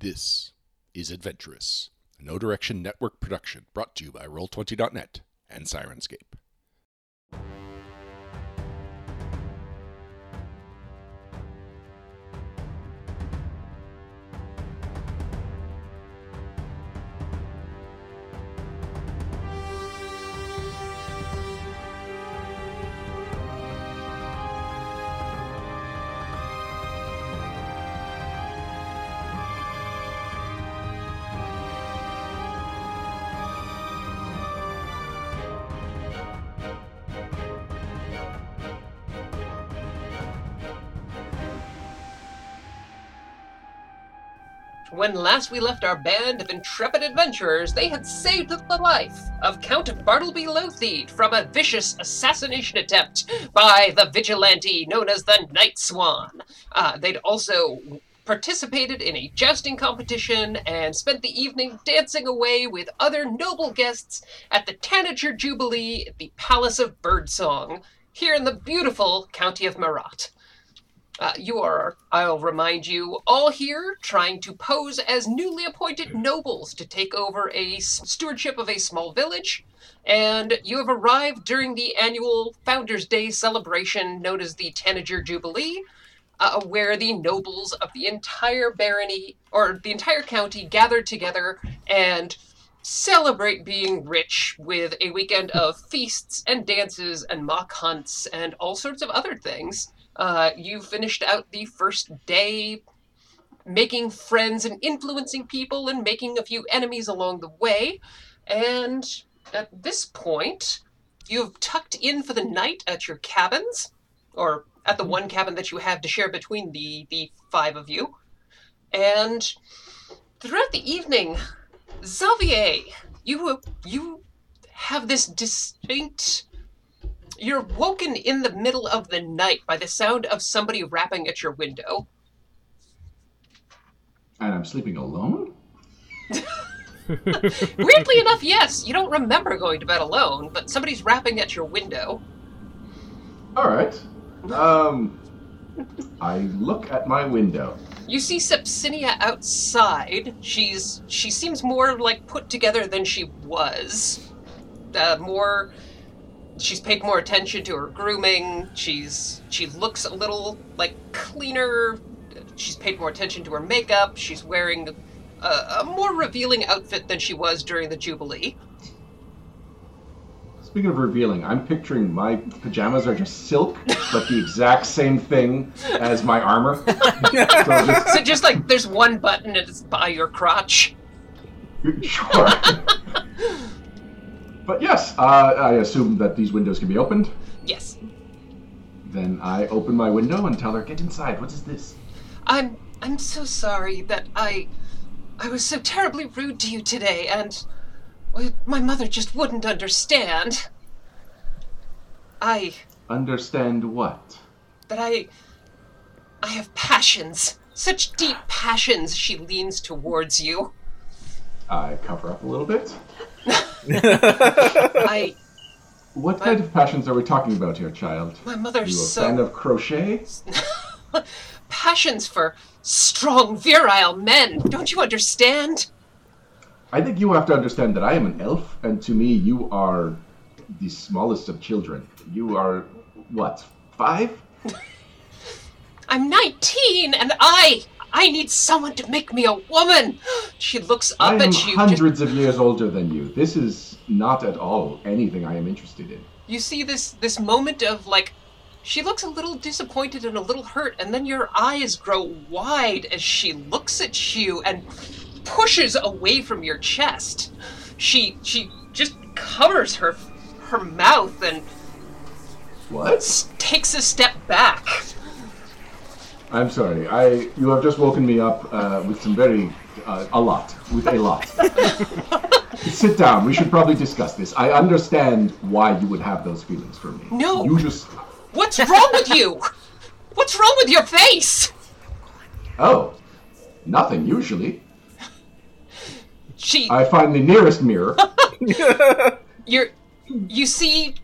This is Adventurous, a Know Direction Network production brought to you by Roll20.net and Syrinscape. When last we left our band of intrepid adventurers, they had saved the life of Count Bartleby Lothede from a vicious assassination attempt by the vigilante known as the Night Swan. Uh, they'd also participated in a jousting competition and spent the evening dancing away with other noble guests at the Tanager Jubilee at the Palace of Birdsong, here in the beautiful county of Marat. Uh, you are, I'll remind you, all here trying to pose as newly appointed nobles to take over a stewardship of a small village. And you have arrived during the annual Founders' Day celebration known as the Tanager Jubilee, uh, where the nobles of the entire barony, or the entire county, gather together and celebrate being rich with a weekend of feasts and dances and mock hunts and all sorts of other things. Uh, you finished out the first day making friends and influencing people and making a few enemies along the way. And at this point, you've tucked in for the night at your cabins, or at the one cabin that you have to share between the, the five of you. And throughout the evening, Xavier, you you have this distinct you're woken in the middle of the night by the sound of somebody rapping at your window. And I'm sleeping alone? Weirdly enough, yes, you don't remember going to bed alone, but somebody's rapping at your window. Alright. Um I look at my window. You see Sepsinia outside. She's she seems more like put together than she was. Uh, more she's paid more attention to her grooming. She's she looks a little like cleaner. She's paid more attention to her makeup. She's wearing a, a more revealing outfit than she was during the Jubilee. Speaking of revealing, I'm picturing my pajamas are just silk, but the exact same thing as my armor. so just, So just like there's one button and it's by your crotch. sure. but yes, uh, I assume that these windows can be opened. Yes. Then I open my window and tell her, "Get inside. What is this?" I'm I'm so sorry that I I was so terribly rude to you today and well, my mother just wouldn't understand. I Understand what? that I I have passions. Such deep passions. She leans towards you. I cover up a little bit. I What kind of passions are we talking about here, child? my Are mother's you a so fan of crochet? passions for strong virile men. Don't you understand? I think you have to understand that I am an elf, and to me, you are the smallest of children. You are, what, five? I'm 19 and I I need someone to make me a woman. She looks I up am at you. just- hundreds of years older than you. This is not at all anything I am interested in. you see this this moment of like she looks a little disappointed and a little hurt and then your eyes grow wide as she looks at you and pushes away from your chest. She she just covers her her mouth and What? takes a step back. I'm sorry. I you have just woken me up uh, with some very uh, a lot with a lot. Sit down. We should probably discuss this. I understand why you would have those feelings for me. No. You just What's wrong with you? What's wrong with your face? oh, nothing usually. She I find the nearest mirror. you're you see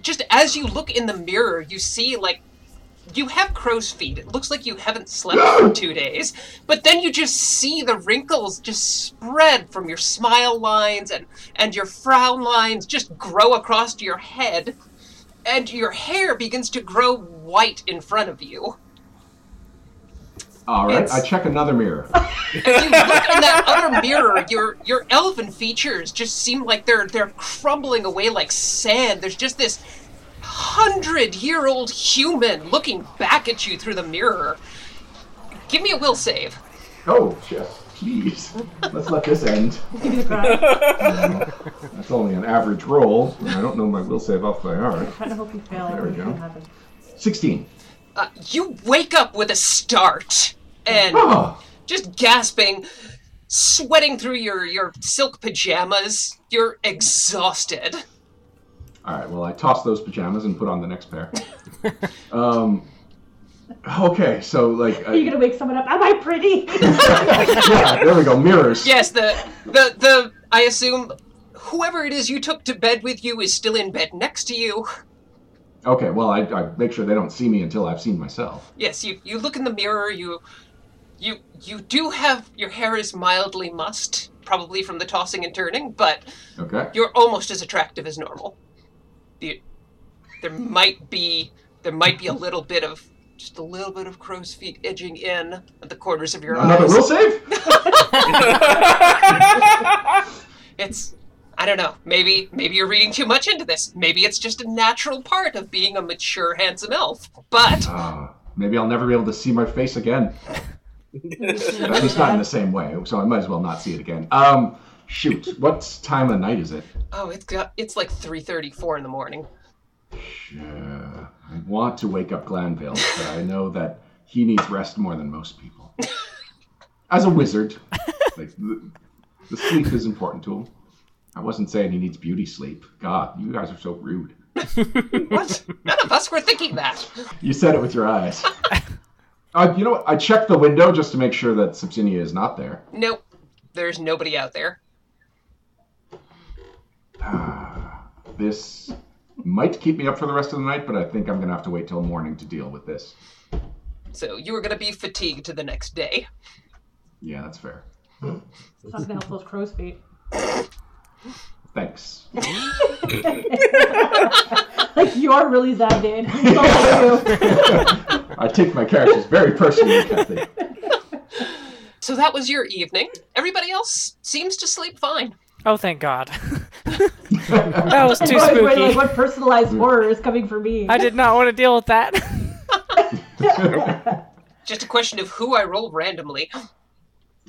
just as you look in the mirror you see like you have crow's feet. It looks like you haven't slept for two days, but then you just see the wrinkles just spread from your smile lines and and your frown lines just grow across your head, and your hair begins to grow white in front of you. All right, It's- I check another mirror. You look in that other mirror, your your elven features just seem like they're they're crumbling away like sand. There's just this hundred year old human looking back at you through the mirror. Give me a will save. Oh, yes, please. Let's let this end. Give me the cry. That's only an average roll. I don't know my will save off by heart. I trying to hope you fail. There we go. 16. Uh, you wake up with a start and Oh, just gasping, sweating through your your silk pajamas. You're exhausted. All right. Well, I toss those pajamas and put on the next pair. um, okay, so like, Are you I, gonna wake someone up? Am I pretty? yeah, there we go. Mirrors. Yes, the the the I assume whoever it is you took to bed with you is still in bed next to you. Okay. Well, I, I make sure they don't see me until I've seen myself. Yes, you you look in the mirror, you you you do have your hair is mildly mussed, probably from the tossing and turning, but Okay. you're almost as attractive as normal. The, there might be there might be a little bit of just a little bit of crow's feet edging in at the corners of your eyes. Another eyes. will save? It's I don't know. Maybe maybe you're reading too much into this. Maybe it's just a natural part of being a mature, handsome elf. But Ah, maybe I'll never be able to see my face again. At least not in the same way. So I might as well not see it again. Um, shoot. What time of night is it? oh, it's got it's like 3:34 in the morning. Uh, I want to wake up Glanville, but I know that he needs rest more than most people. As a wizard, like the, the sleep is important to him. I wasn't saying he needs beauty sleep. God, you guys are so rude. What? None of us were thinking that. You said it with your eyes. uh, you know what? I checked the window just to make sure that Sepsinia is not there. Nope. There's nobody out there. This might keep me up for the rest of the night, but I think I'm gonna have to wait till morning to deal with this. So you are gonna be fatigued to the next day. Yeah, that's fair. It's not gonna help those crow's feet. Thanks. Like you are really zapped in. It's all for you. I take my characters very personally, Cathy. So that was your evening. Everybody else seems to sleep fine. Oh, thank God. that was too Wait, wait, like, spooky. what personalized hmm. horror is coming for me? I did not want to deal with that. Just a question of who I roll randomly.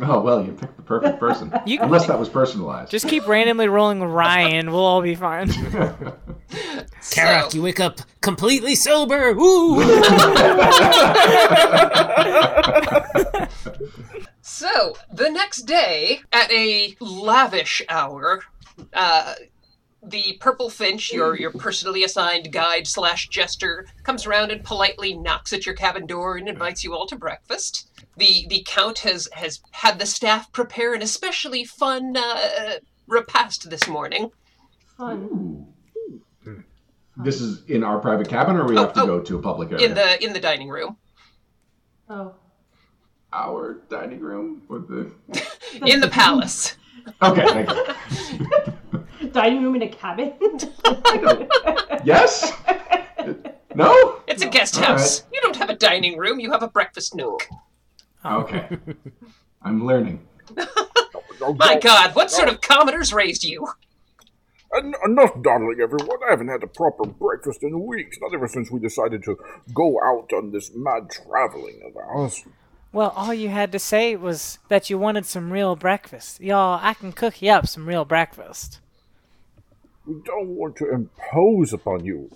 Oh well, you picked the perfect person. You- Unless that was personalized. Just keep randomly rolling Ryan. We'll all be fine. Karrock, So- you wake up completely sober. Woo! So, the next day, at a lavish hour, uh, the Purple Finch, your, your personally assigned guide slash jester, comes around and politely knocks at your cabin door and invites you all to breakfast. The the Count has, has had the staff prepare an especially fun uh, repast this morning. Fun. This is in our private cabin, or we Oh, have to oh. go to a public area. In the in the dining room. Oh. Our dining room or the. In the palace. Okay, thank you. Dining room in a cabin? Yes. No. It's a guest All house. You don't have a dining room, you have a breakfast nook. Okay. I'm learning. My god, what sort of commoners raised you? En- enough dawdling, everyone. I haven't had a proper breakfast in weeks, not ever since we decided to go out on this mad traveling of ours. Well, all you had to say was that you wanted some real breakfast. Y'all, I can cook you up some real breakfast. We don't want to impose upon you.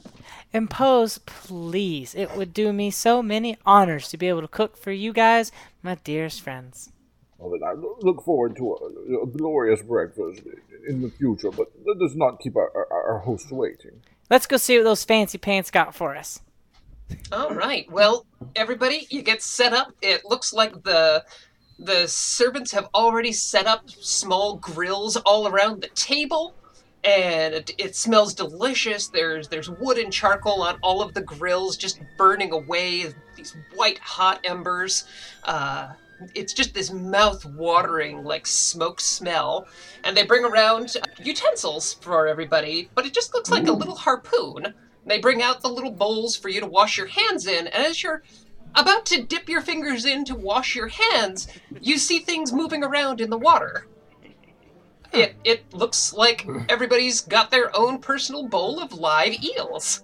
Impose, please. It would do me so many honors to be able to cook for you guys, my dearest friends. Well, then I look forward to a, a glorious breakfast in the future, but that does not keep our, our, our host waiting. Let's go see what those fancy pants got for us. All right. Well, everybody, you get set up. It looks like the the servants have already set up small grills all around the table. and it, it smells delicious. There's there's wood and charcoal on all of the grills, just burning away these white hot embers. Uh, it's just this mouth-watering like smoke smell, and they bring around utensils for everybody, but it just looks like a little harpoon. They bring out the little bowls for you to wash your hands in, and as you're about to dip your fingers in to wash your hands, you see things moving around in the water. It it looks like everybody's got their own personal bowl of live eels.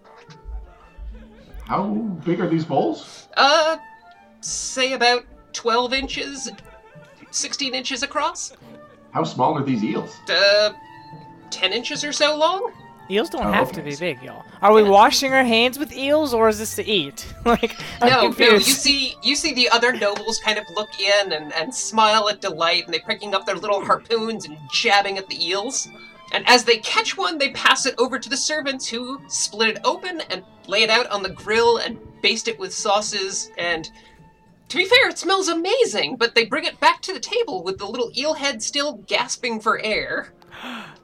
How big are these bowls? Uh, say about 12 inches, 16 inches across, How small are these eels? uh, 10 inches or so long. Eels don't Oh, have okay. to be big, y'all. Are we washing our hands with eels, or is this to eat? like, I'm no, no, you see, you see the other nobles kind of look in and, and smile at delight, and they're picking up their little harpoons and jabbing at the eels. And as they catch one, they pass it over to the servants who split it open and lay it out on the grill and baste it with sauces. And to be fair, it smells amazing, but they bring it back to the table with the little eel head still gasping for air.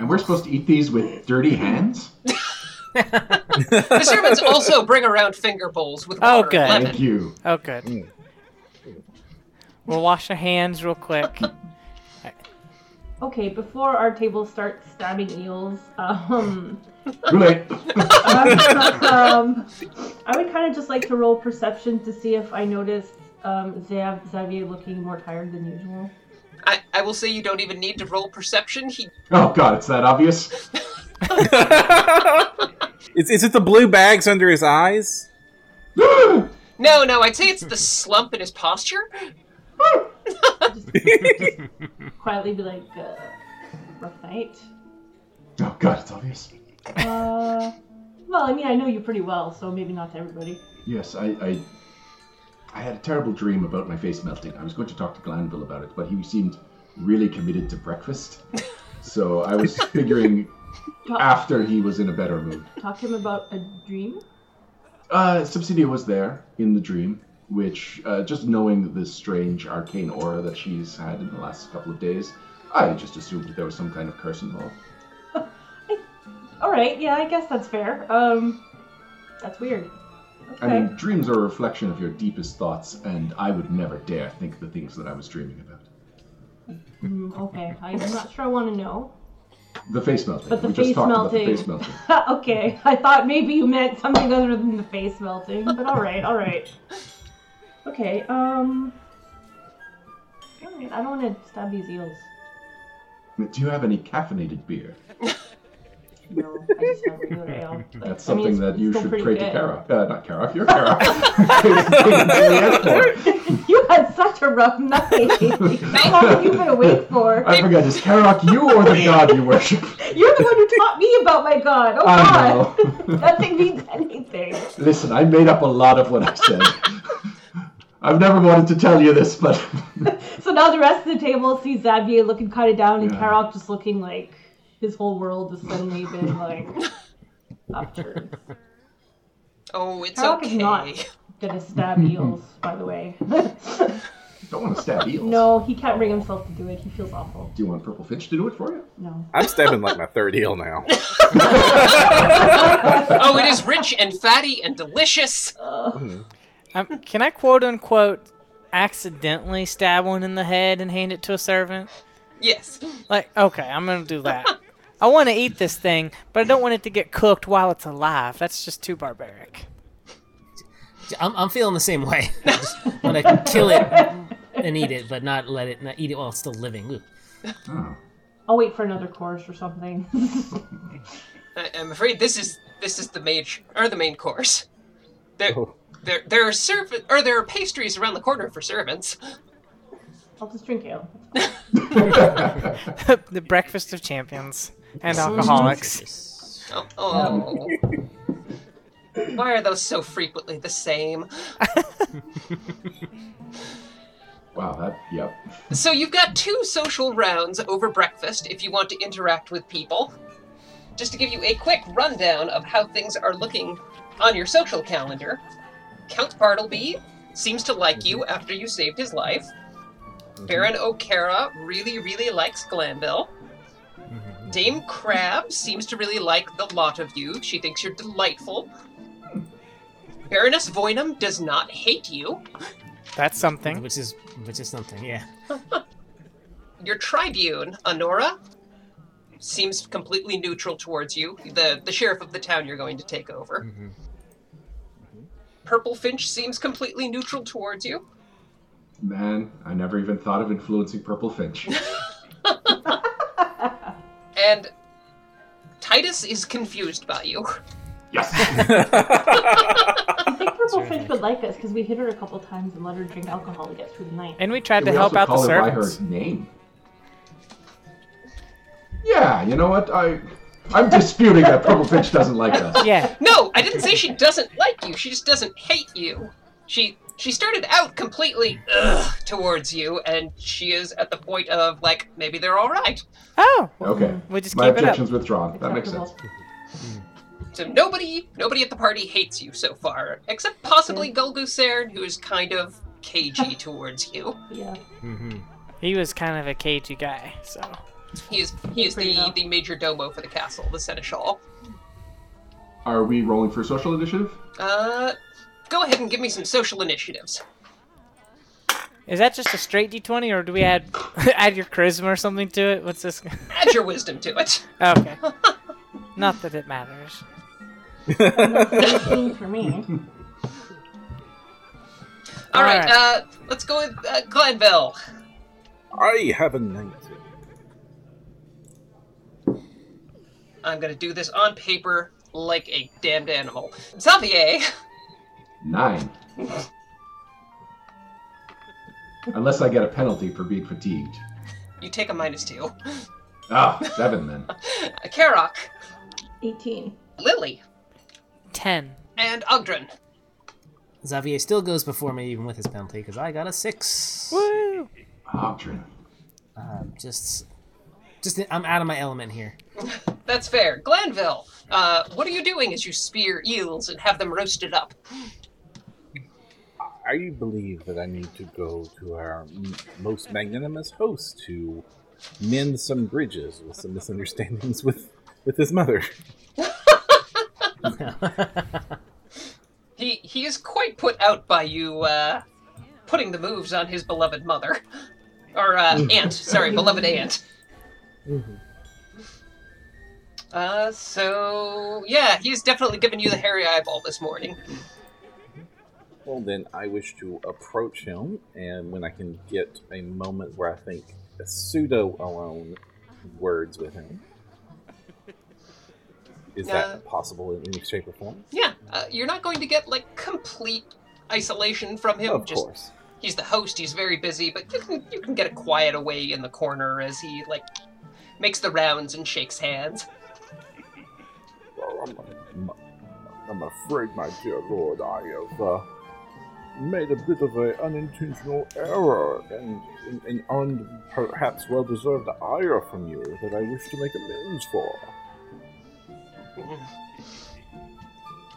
And we're supposed to eat these with dirty hands? The servants also bring around finger bowls with Oh, water good. and lemon. Thank you. Oh, good. We'll wash our hands real quick. Okay, before our table starts stabbing eels, um, Too um, I would kind of just like to roll perception to see if I noticed um, Zav, Xavier looking more tired than usual. I, I will say you don't even need to roll perception. He Oh god, it's that obvious. Is, is it the blue bags under his eyes? No, no, I'd say it's the slump in his posture. Quietly be like, uh, rough night. oh god, it's obvious. Uh, well, I mean, I know you pretty well, so maybe not to everybody. Yes, I, I I had a terrible dream about my face melting. I was going to talk to Glanville about it, but he seemed really committed to breakfast. So I was figuring after he was in a better mood. Talk to him about a dream. Uh, Sepsinia was there in the dream, which, uh, just knowing the strange arcane aura that she's had in the last couple of days, I just assumed that there was some kind of curse involved. All right, yeah, I guess that's fair. Um, that's weird. Okay. I mean, dreams are a reflection of your deepest thoughts, and I would never dare think the things that I was dreaming about. Mm, okay, I'm not sure I want to know. The face melting. But the we just face talked melting. about the face melting. okay, I thought maybe you meant something other than the face melting, but all right, all right. Okay, um, all right. I don't want to stab these eels. Do you have any caffeinated beer? No, I just have regular ale. That's I mean, something it's- that it's you still should pretty pray to good. Kara. Uh, not Kara, you're Kara. You had such a rough night. How long have you been awake for? I forgot, is Karrock you or the god you worship? You're the one who taught me about my god. Oh I god, know. nothing means anything. Listen, I made up a lot of what I said. I've never wanted to tell you this, but So now the rest of the table sees Xavier looking kind of down and Yeah. Karrock just looking like his whole world has suddenly been like upturned. Oh, it's okay. is okay. not gonna stab eels, by the way. don't want to stab eels. no, he can't bring himself to do it. He feels awful. Do you want Purple Finch to do it for you? No. I'm stabbing like my third eel now. Oh, it is rich and fatty and delicious. Um, can I quote unquote accidentally stab one in the head and hand it to a servant? Yes. Like, okay, I'm gonna do that. I want to eat this thing, but I don't want it to get cooked while it's alive. That's just too barbaric. I'm, I'm feeling the same way. I just want to kill it and eat it, but not let it not eat it while it's still living. Ooh. Oh. I'll wait for another course or something. I, I'm afraid this is this is the mage or the main course. There, Oh. there, there are serv or there are pastries around the corner for servants. I'll just drink ale. the breakfast of champions and alcoholics. Oh, oh. why are those so frequently the same? Wow, that, yep. So you've got two social rounds over breakfast if you want to interact with people. Just to give you a quick rundown of how things are looking on your social calendar, Count Bartleby seems to like you mm-hmm. after you saved his life. Mm-hmm. Baron O'Cara really, really likes Glanville. Dame Crab seems to really like the lot of you. She thinks you're delightful. Baroness Voynam does not hate you. That's something. Which is which is something, yeah. Your tribune, Honora, seems completely neutral towards you. The the sheriff of the town you're going to take over. Mm-hmm. Purple Finch seems completely neutral towards you. Man, I never even thought of influencing Purple Finch. And Titus is confused by you. Yes! I think Purple Finch would like us because we hit her a couple times and let her drink alcohol to get through the night. And we tried to we help also out the call her by her servants. name. Yeah, you know what? I I'm disputing that Purple Finch doesn't like us. Yeah. No, I didn't say she doesn't like you. She just doesn't hate you. She she started out completely ugh towards you, and she is at the point of like maybe they're all right. Oh. Okay. We just My keep it up. objection's withdrawn. That makes sense. So nobody nobody at the party hates you so far, except possibly Gulgusern, who is kind of cagey towards you. Yeah. Mm-hmm. He was kind of a cagey guy, so. He is he is Pretty the well. the major domo for the castle, the seneschal. Are we rolling for social initiative? Uh, go ahead and give me some social initiatives. Is that just a straight d20, or do we add add your charisma or something to it? What's this? Add your wisdom to it. okay. Not that it matters. 18 for me. All right, Alright. uh, let's go with uh, Glanville. I have a 19. I'm gonna do this on paper like a damned animal. Xavier, Nine. Unless I get a penalty for being fatigued. you take a minus two. Ah, seven then. Karrock, 18. Lily, Ten. and Oggdren. Xavier still goes before me even with his penalty because I got a six. Woo! Oggdren. Um, just, just I'm out of my element here. That's fair. Glanville, uh, what are you doing as you spear eels and have them roasted up? I believe that I need to go to our m- most magnanimous host to mend some bridges with some misunderstandings with with his mother. He he is quite put out by you uh, putting the moves on his beloved mother, or uh, aunt. Sorry, beloved aunt. Uh, so yeah, he's definitely given you the hairy eyeball this morning. Then I wish to approach him, and when I can get a moment where I think a pseudo alone words with him. Is Uh, that possible in any shape or form? Yeah, uh, you're not going to get like complete isolation from him. of just course. he's the host. He's very busy, but you can you can get a quiet away in the corner as he like makes the rounds and shakes hands. Well, I'm, I'm, I'm afraid, my dear lord, I have uh, made a bit of an unintentional error and and, and earned perhaps well-deserved ire from you that I wish to make amends for.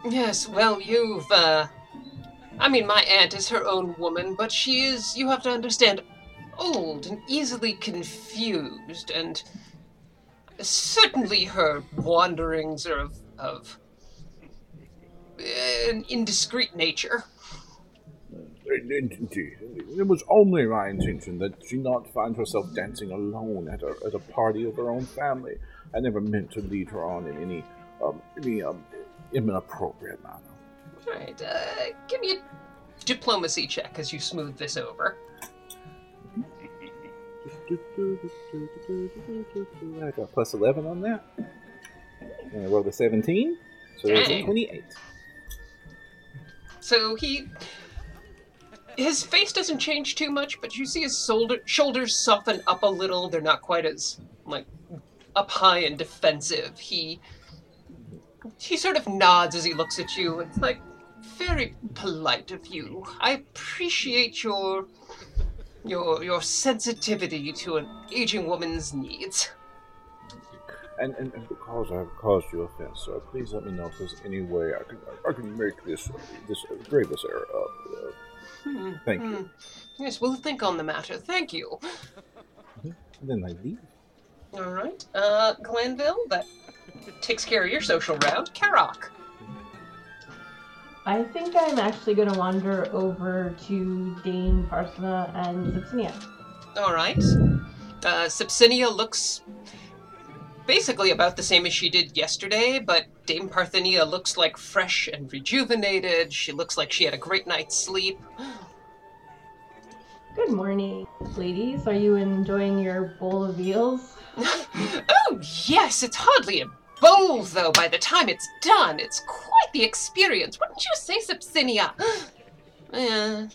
Yes, well, you've, uh. I mean, my aunt is her own woman, but she is, you have to understand, old and easily confused, and certainly her wanderings are of, of uh, an indiscreet nature. Indeed. It was only my intention that she not find herself dancing alone at a, at a party of her own family. I never meant to lead her on in any um, any um, inappropriate manner. Alright, uh, give me a diplomacy check as you smooth this over. I got plus 11 on that. And I rolled a 17, so there's a 28. So he. His face doesn't change too much, but you see his shoulder, shoulders soften up a little. They're not quite as, like, up high and defensive. He. He sort of nods as he looks at you. It's like, very polite of you. I appreciate your. Your, your sensitivity to an aging woman's needs. And, and, and because I have caused you offense, sir, please let me know if there's any way I can I can make this this gravest error up. Uh, Hmm, thank hmm. you. Yes, we'll think on the matter. Thank you. And then I leave. All right. Uh, Glanville, that takes care of your social round. Karrock. I think I'm actually gonna wander over to Dane, Parthenia, and Sepsinia. All right. Uh, Sepsinia looks basically about the same as she did yesterday, but Dame Parthenia looks like fresh and rejuvenated. She looks like she had a great night's sleep. Good morning, ladies. Are you enjoying your bowl of eels? Oh, yes, it's hardly a bowl, though, by the time it's done. It's quite the experience. Wouldn't you say, Sepsinia? Eh,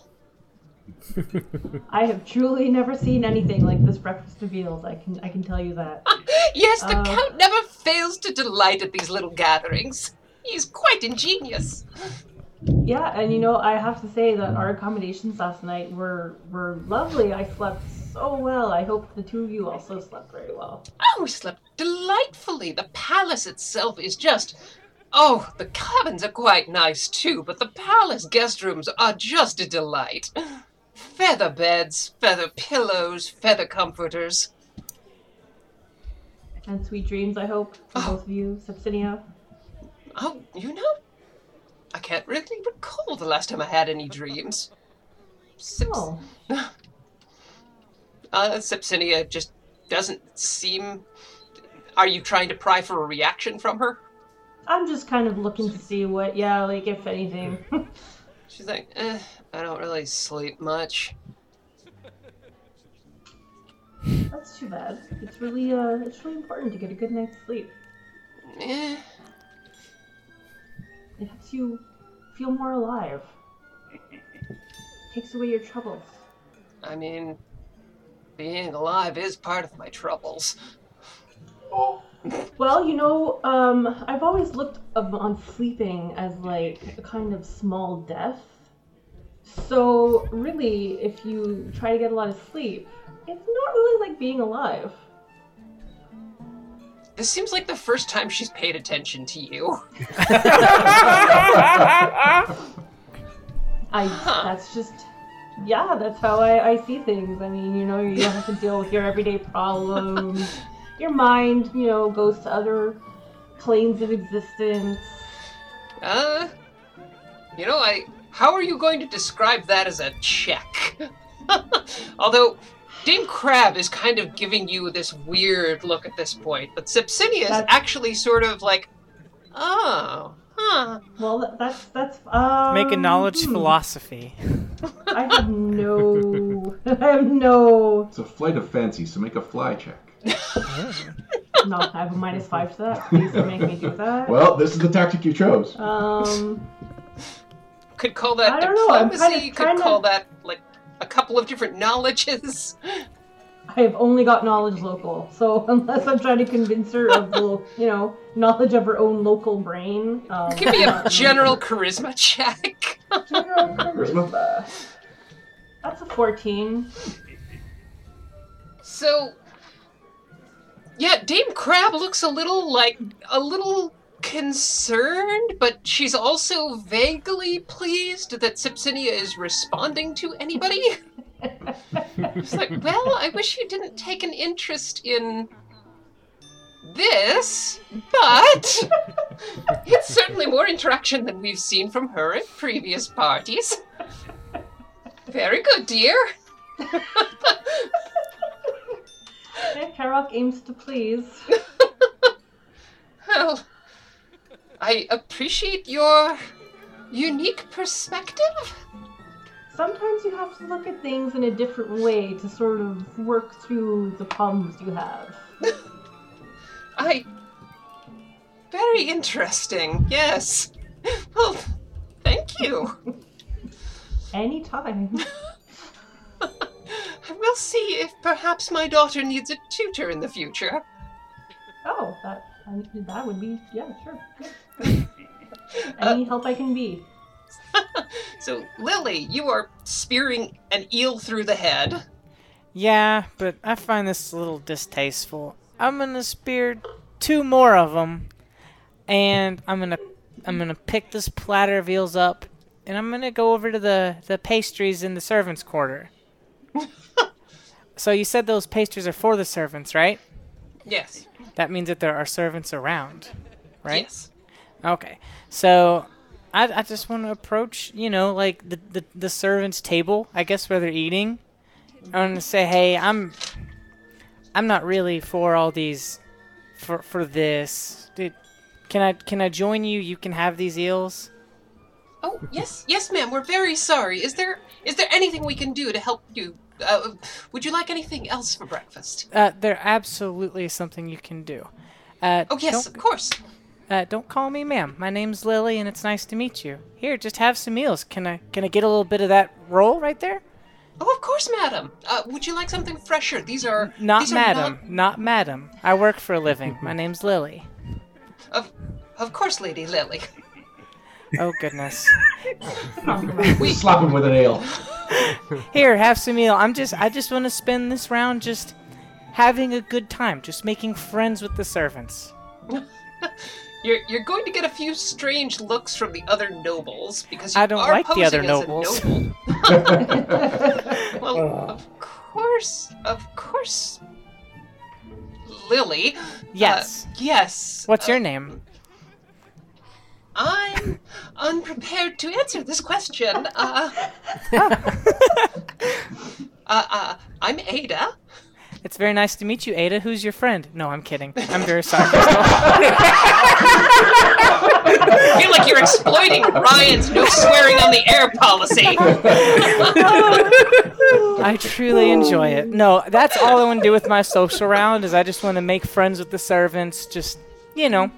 I have truly never seen anything like this breakfast of eels. I can I can tell you that. yes, the Uh. Count never fails to delight at these little gatherings. He's quite ingenious. Yeah, and you know I have to say that our accommodations last night were were lovely. I slept so well. I hope the two of you also slept very well. Oh, we slept delightfully. The palace itself is just. Oh, the cabins are quite nice too, but the palace guest rooms are just a delight. Feather beds, feather pillows, feather comforters. And sweet dreams, I hope, for both of you, Sepsinia. Oh, you know, I can't really recall the last time I had any dreams. Seps- Oh, uh, Sepsinia just doesn't seem. Are you trying to pry for a reaction from her? I'm just kind of looking to see what, yeah, like if anything. She's like, eh, I don't really sleep much. That's too bad. It's really, uh, it's really important to get a good night's sleep. Eh, It helps you feel more alive. Takes away your troubles. I mean, being alive is part of my troubles. Well, you know, um, I've always looked on sleeping as like a kind of small death. So really, if you try to get a lot of sleep, it's not really like being alive. This seems like the first time she's paid attention to you. I that's just yeah, that's how I, I see things. I mean, you know, you don't have to deal with your everyday problems. Your mind, you know, goes to other planes of existence. Uh, you know, I. How are you going to describe that as a check? Although, Dame Crab is kind of giving you this weird look at this point, but Sepsinia is actually sort of like, oh, huh. Well, that's that's um, Make a knowledge hmm. philosophy. I have no, I have no, It's a flight of fancy, so make a fly check. no. I have a minus five to that. Please don't make me do that. Well, this is the tactic you chose. Um, Could call that I don't know, I'm diplomacy. kinda- Could kinda- call that like a couple of different knowledges. I have only got knowledge local, so unless I'm trying to convince her of the, you know, knowledge of her own local brain, um, Give me a general charisma check. general Charisma? charisma. That's a fourteen. So, yeah, Dame Crab looks a little like a little concerned, but she's also vaguely pleased that Sepsinia is responding to anybody. She's like, well, I wish you didn't take an interest in this, but it's certainly more interaction than we've seen from her at previous parties. Very good, dear. Yeah, Karrock aims to please. Well, I appreciate your unique perspective. Sometimes you have to look at things in a different way to sort of work through the problems you have. I. Very interesting, yes. Well, thank you. Anytime. We'll see if perhaps my daughter needs a tutor in the future. Oh, that that would be yeah, sure. Yeah. Any help I can be. So, Lily, you are spearing an eel through the head. Yeah, but I find this a little distasteful. I'm gonna spear two more of them, and I'm gonna I'm gonna pick this platter of eels up, and I'm gonna go over to the the pastries in the servants' quarter. so you said those pastries are for the servants, right? Yes. That means that there are servants around, right? Yes. Okay. So I, I just want to approach, you know, like the, the, the servants' table, I guess, where they're eating. I want to say, hey, I'm I'm not really for all these for for this. Dude, can I can I join you? You can have these eels. Oh, yes, yes, ma'am. We're very sorry. Is there is there anything we can do to help you? Uh, would you like anything else for breakfast? Uh, they're absolutely something you can do. Uh, Oh, yes, of course. Uh, don't call me ma'am. My name's Lily, and it's nice to meet you. Here, just have some meals. Can I can I get a little bit of that roll right there? Oh, of course, madam. Uh, would you like something fresher? These are Not these are madam, not madam. I work for a living. My name's Lily. Of, of course, Lady Lily. Oh goodness. We slap him with an ale. Here, have some meal. I'm just I just want to spend this round just having a good time, just making friends with the servants. You're you're going to get a few strange looks from the other nobles because you I don't are like the other nobles. Noble. well, of course, of course, Lily. Yes. Uh, yes. What's uh, your name? I'm unprepared to answer this question. Uh, uh, uh, I'm Ada. It's very nice to meet you, Ada. Who's your friend? No, I'm kidding. I'm very sorry. Crystal. I feel like you're exploiting Ryan's no swearing on the air policy. I truly enjoy it. No, that's all I want to do with my social round is I just want to make friends with the servants. Just you know,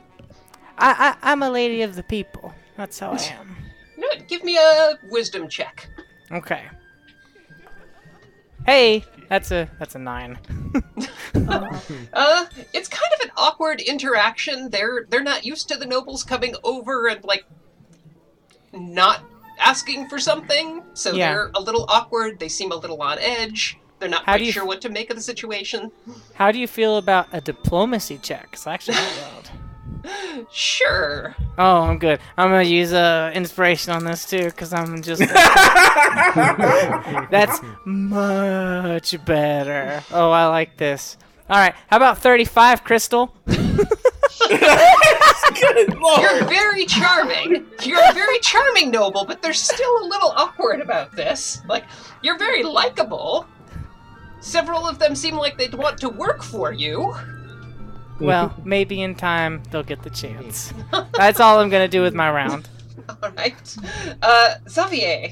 I, I I'm a lady of the people. That's how I am. No, give me a wisdom check. Okay. Hey, that's a that's a nine. Uh, it's kind of an awkward interaction. They're they're not used to the nobles coming over and like not asking for something, so Yeah. they're a little awkward. They seem a little on edge. They're not How quite you sure f- what to make of the situation. How do you feel about a diplomacy check? It's actually not allowed. Sure. Oh, I'm good. I'm gonna use uh, inspiration on this too, cause I'm just. That's much better. Oh, I like this. All right, how about 35, Crystal? Good! You're very charming. You're a very charming noble, but they're still a little awkward about this. Like, you're very likable. Several of them seem like they'd want to work for you. Well, maybe in time they'll get the chance. That's all I'm gonna do with my round. All right. Uh, Xavier.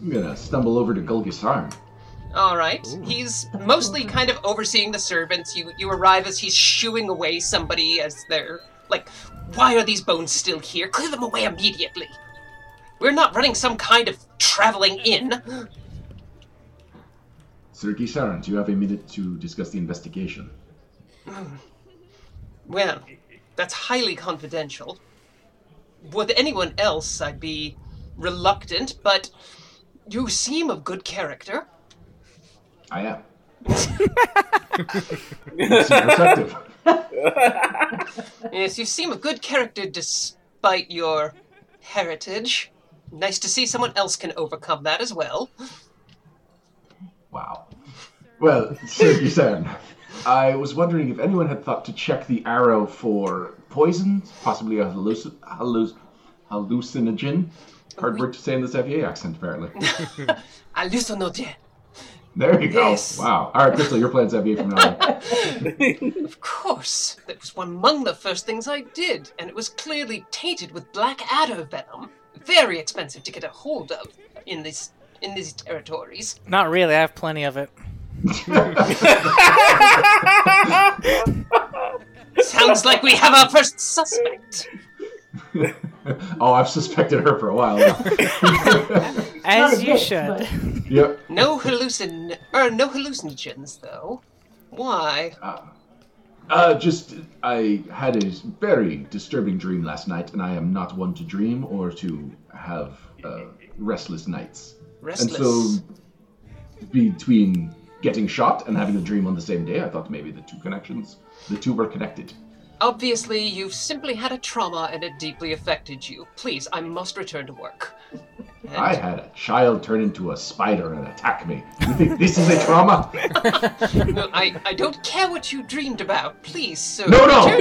I'm gonna stumble over to Gulgisarn. All right. He's mostly kind of overseeing the servants. You you arrive as he's shooing away somebody as they're like, why are these bones still here? Clear them away immediately. We're not running some kind of traveling inn. Sir Gisarn, do you have a minute to discuss the investigation? Well, that's highly confidential. With anyone else, I'd be reluctant, but you seem of good character. I am. Perceptive. Yes, you seem a good character despite your heritage. Nice to see someone else can overcome that as well. Wow. Well, Sir Gisarn, I was wondering if anyone had thought to check the arrow for poison, possibly a halluc- halluc- hallucinogen. Hard word to say in the Xavier accent, apparently. Hallucinogen. There you go. Yes. Wow. All right, Crystal, you're playing Xavier from now on. Of course, that was one among the first things I did, and it was clearly tainted with black adder venom. Very expensive to get a hold of in this in these territories. Not really. I have plenty of it. Sounds like we have our first suspect. oh, I've suspected her for a while now. As you bit, should. but- yep. No hallucin or no hallucinogens though. Why? Uh, just I had a very disturbing dream last night, and I am not one to dream or to have uh, restless nights. Restless. And so, between getting shot and having a dream on the same day, I thought maybe the two connections, the two were connected. Obviously, you've simply had a trauma and it deeply affected you. Please, I must return to work. I had a child turn into a spider and attack me. You think this is a trauma? No, I, I don't care what you dreamed about. Please, sir. No, no.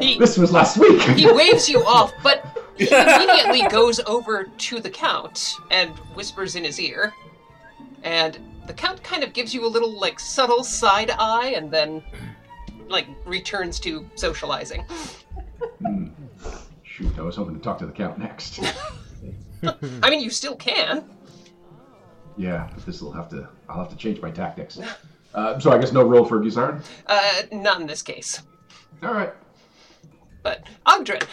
he, This was last week. he waves you off, but he immediately goes over to the count and whispers in his ear. And the count kind of gives you a little like subtle side eye and then like returns to socializing. Shoot, I was hoping to talk to the count next. I mean, you still can. Yeah, but this will have to. I'll have to change my tactics. Uh, so I guess no roll for Gizarn. Uh, not in this case. All right. But Oggdren,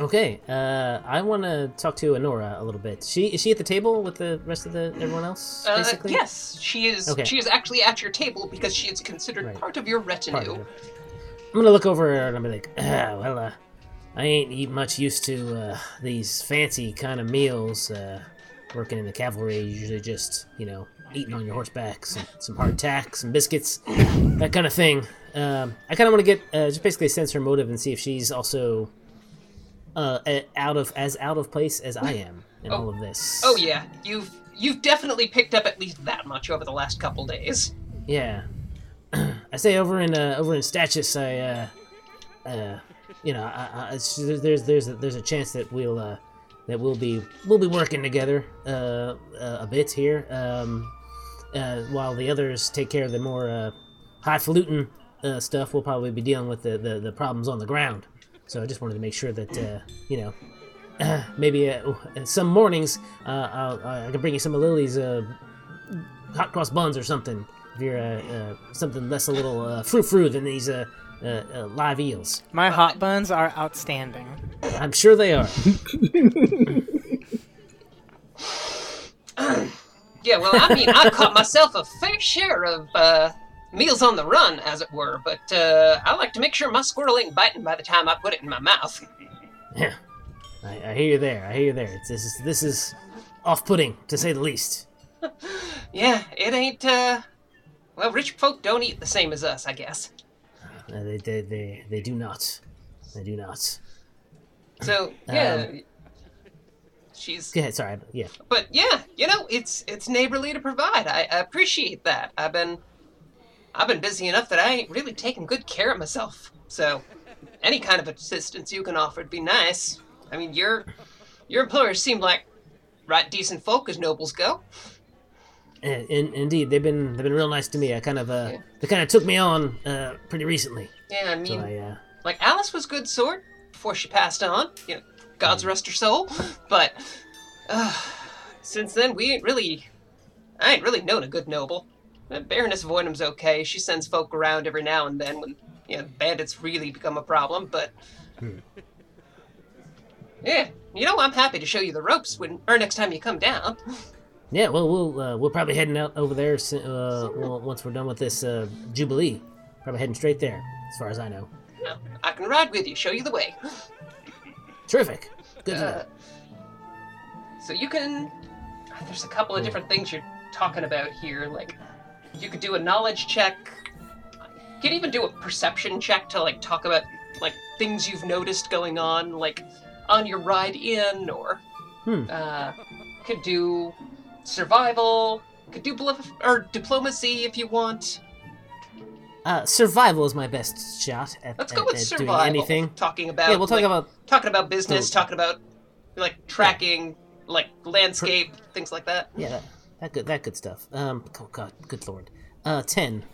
Okay, uh, I want to talk to Honora a little bit. She is she at the table with the rest of the everyone else? uh, Basically, yes, she is. Okay. She is actually at your table because she is considered Right. part of your retinue. of. I'm gonna look over and I'll be like, ah, well, uh, I ain't eat much used to uh, these fancy kind of meals. Uh, working in the cavalry, usually just you know eating on your horseback, some, some hardtack, some biscuits, that kind of thing. Um, I kind of want to get uh, just basically sense her motive and see if she's also uh, out of as out of place as I am in all of this. Oh yeah, you've you've definitely picked up at least that much over the last couple days. Yeah. I say over in uh, over in Stachus, I uh, uh, you know, I, I, there's there's a, there's a chance that we'll uh, that we'll be we'll be working together uh, uh, a bit here, um, uh, while the others take care of the more uh, highfalutin uh, stuff. We'll probably be dealing with the, the, the problems on the ground. So I just wanted to make sure that uh, you know maybe uh, some mornings uh, I'll, I can bring you some of Lily's uh, hot cross buns or something. If you're uh, uh, something less a little uh, frou frou than these uh, uh, uh, live eels. My hot buns are outstanding. I'm sure they are. Yeah, well, I mean, I caught myself a fair share of uh, meals on the run, as it were, but uh, I like to make sure my squirrel ain't biting by the time I put it in my mouth. Yeah, I, I hear you there. I hear you there. It's, this is this is off-putting to say the least. Yeah, it ain't. Uh, well, rich folk don't eat the same as us, I guess. Uh, they, they they they do not. They do not. So yeah, Um, she's. Go ahead. Sorry. Yeah. But yeah, you know, it's it's neighborly to provide. I, I appreciate that. I've been I've been busy enough that I ain't really taking good care of myself. So any kind of assistance you can offer would be nice. I mean, your your employers seem like right decent folk as nobles go. Uh, in, indeed, they've been they've been real nice to me. I kind of uh, they kind of took me on uh, pretty recently. Yeah, I So mean, I uh, like Alice was good sort before she passed on. You know, God's rest her soul. But uh, since then, we ain't really, I ain't really known a good noble. Baroness Voynham's okay. She sends folk around every now and then when you know bandits really become a problem. But yeah, you know, I'm happy to show you the ropes when or next time you come down. yeah. Well, we'll uh, we'll probably heading out over there uh, once we're done with this uh, jubilee. Probably heading straight there, as far as I know. You know, I can ride with you, show you the way. Terrific. Good to know. Uh, so you can. There's a couple of different things you're talking about here. Like, you could do a knowledge check. You can even do a perception check to like talk about like things you've noticed going on, like on your ride in, or Hmm. uh, could do survival. Could do bluff or diplomacy if you want. Uh, survival is my best shot at, Let's at, with at survival. doing anything. Talking about Yeah, we'll talk like, about talking about business, So- talking about like tracking, like landscape, things like that. yeah that, that good that good stuff. Um, oh god, good lord. Uh, ten.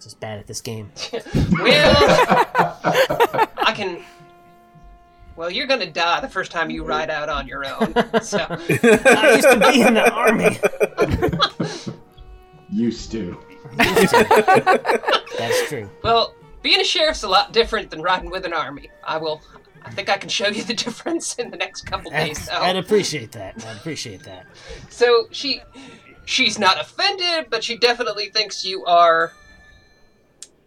Just bad at this game. Well, I can. Well, you're gonna die the first time you ride out on your own. So, I used to be in the army. Used to. That's true. well, being a sheriff's a lot different than riding with an army. I will. I think I can show you the difference in the next couple I'd, days. I'd appreciate that. I'd appreciate that. so she, she's not offended, but she definitely thinks you are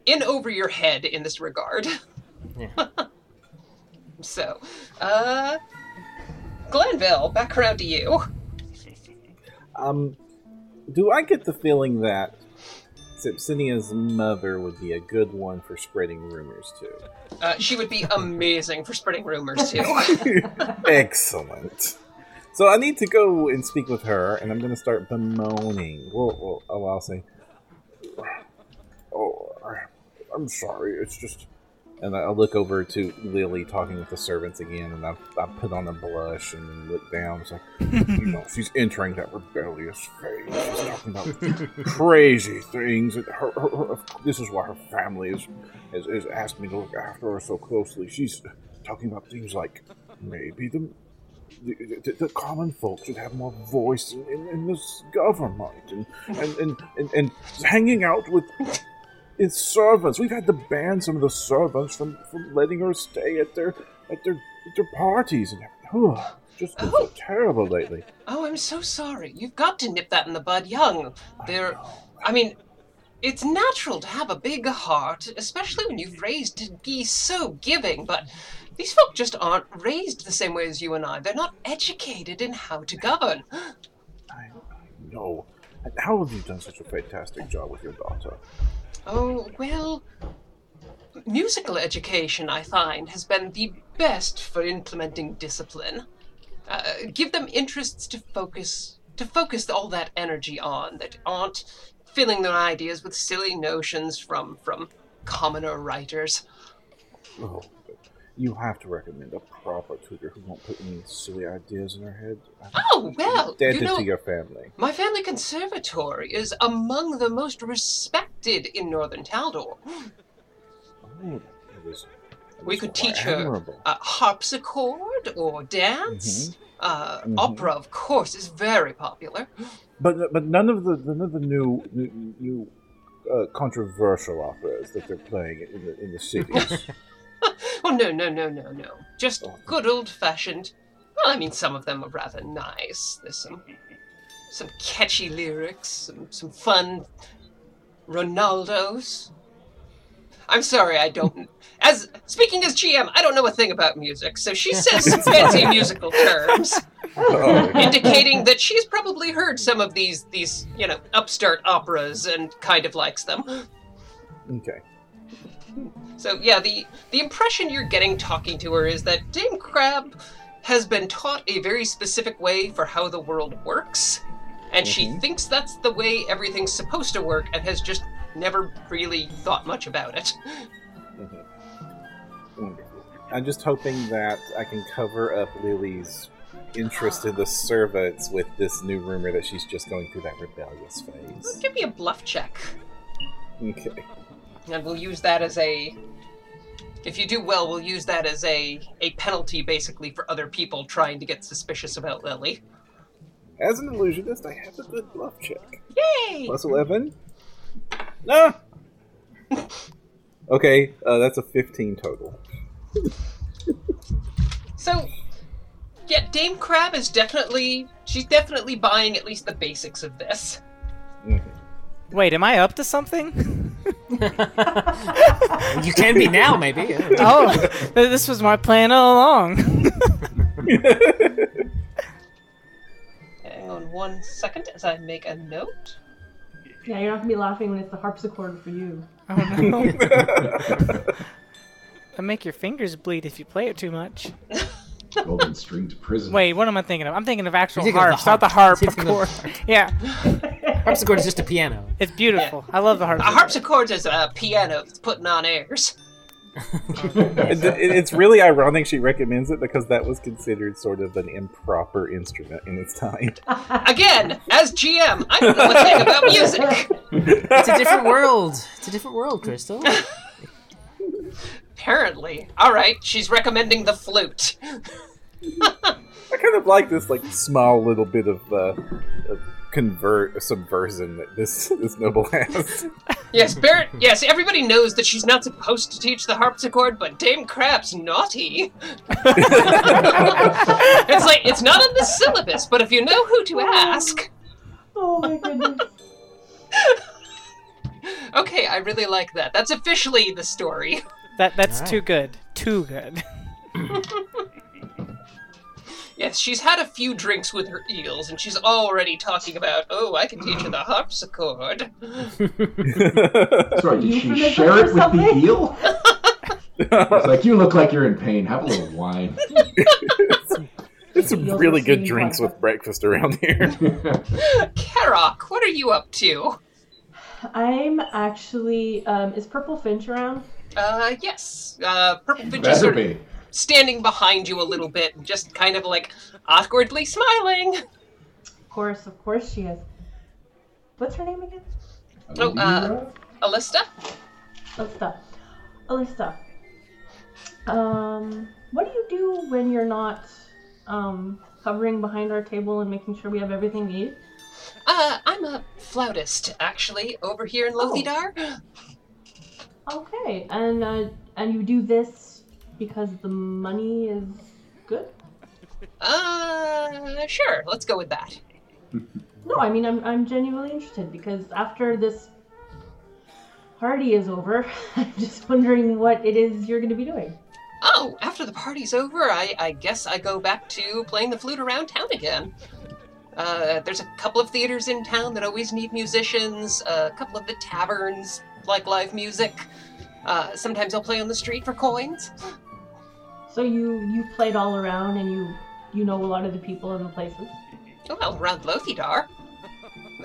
in over your head in this regard. Yeah. So, uh, Glanville, back around to you. Um, do I get the feeling that Cynthia's mother would be a good one for spreading rumors too. Uh, she would be amazing for spreading rumors too. Excellent. So I need to go and speak with her, and I'm going to start bemoaning. Well, well oh, I'll say, "Oh, I'm sorry. It's just." And I look over to Lily talking with the servants again, and I, I put on a blush and look down. It's like, you know, she's entering that rebellious phase. She's talking about crazy things. And her, her, her, this is why her family is, has, has asked me to look after her so closely. She's talking about things like maybe the the, the, the, common folk should have more voice in, in, in this government and and, and, and, and hanging out with its servants. We've had to ban some of the servants from, from letting her stay at their at their at their parties and oh, just been so oh. terrible lately. oh, I'm so sorry. You've got to nip that in the bud young. There, I mean, it's natural to have a big heart, especially when you've raised to be so giving, but these folk just aren't raised the same way as you and I. They're not educated in how to govern. I, I know. How have you done such a fantastic job with your daughter? Oh, well, musical education, I find, has been the best for implementing discipline. Uh, give them interests to focus to focus all that energy on that aren't filling their ideas with silly notions from from commoner writers. Oh, you have to recommend a proper tutor who won't put any silly ideas in her head. Oh well, Dead you know, to your family. my family conservatory is among the most respected in northern Taldor. Oh, that is, that We could teach her admirable. uh, harpsichord or dance. Uh, Mhm. Opera, of course, is very popular. But but none of the none of the new new, new uh, controversial operas that they're playing in the in the cities. Oh, no, no, no, no, no. Just Oh. good old fashioned. Well, I mean, some of them are rather nice. There's some some catchy lyrics, some, some fun Ronaldos. I'm sorry, I don't. As speaking as GM, I don't know a thing about music, so she says some fancy musical terms, oh, indicating that she's probably heard some of these these you know upstart operas and kind of likes them. Okay. So yeah, the the impression you're getting talking to her is that Dame Crab has been taught a very specific way for how the world works, and she Mhm. thinks that's the way everything's supposed to work, and has just never really thought much about it. Mhm. Wonderful. I'm just hoping that I can cover up Lily's interest in the servants with this new rumor that she's just going through that rebellious phase. Give me a bluff check, Okay. And we'll use that as a. If you do well, we'll use that as a a penalty, basically, for other people trying to get suspicious about Lily. As an illusionist, I have a good bluff check. Yay! Plus 11? No! okay, uh, that's a 15 total. So, yeah, Dame Crab is definitely she's definitely buying at least the basics of this. Wait, am I up to something? you can be now, maybe. oh, this was my plan all along. Hang on one second as I make a note. Yeah, you're not gonna be laughing when it's the harpsichord for you. oh no. That'll make your fingers bleed if you play it too much. Golden string to prison. Wait, what am I thinking of? I'm thinking of actual You're thinking of the harps, not the harp, harp. of You're course. of Yeah, Harpsichord is just a piano. it's beautiful. I love the harpsichord. A harpsichord is a piano that's putting on airs. It- it- it's really ironic she recommends it because that was considered sort of an improper instrument in its time. Again, as GM, I don't know a thing about music. It's a different world. It's a different world, Crystal. Apparently. Alright, she's recommending the flute. I kind of like this like small little bit of, uh, of convert subversion that this this noble has. Yes, Barrett, yes, everybody knows that she's not supposed to teach the harpsichord, but Dame Crab's naughty. it's like, it's not on the syllabus, but if you know who to ask. Oh my goodness. Okay, I really like that. That's officially the story. That that's Alright. too good. Too good. Yes, she's had a few drinks with her eels, and she's already talking about, oh, I can teach her the harpsichord. Sorry, did she share it with the eel? It's like you look like you're in pain. Have a little wine. It's some really good singing drinks with breakfast around here. Karrock, what are you up to? I'm actually. Um, is Purple Finch around? Uh, yes. Uh, Purple Finch is Better sort of be. Standing behind you a little bit, just kind of like awkwardly smiling. Of course, of course she is. What's her name again? Oh, uh, Alista? Alista. Alista. Um, what do you do when you're not um hovering behind our table and making sure we have everything we need? Uh, I'm a flautist, actually, over here in Lothidar. Okay, and uh, and you do this because the money is good? Uh, sure, let's go with that. No, I mean I'm I'm genuinely interested because after this party is over, I'm just wondering what it is you're going to be doing. Oh, after the party's over, I, I guess I go back to playing the flute around town again. Uh, there's a couple of theaters in town that always need musicians. a couple of the taverns like live music. Uh, sometimes I'll play on the street for coins. So you you played all around and you you know a lot of the people and the places. Well, around Lothidar.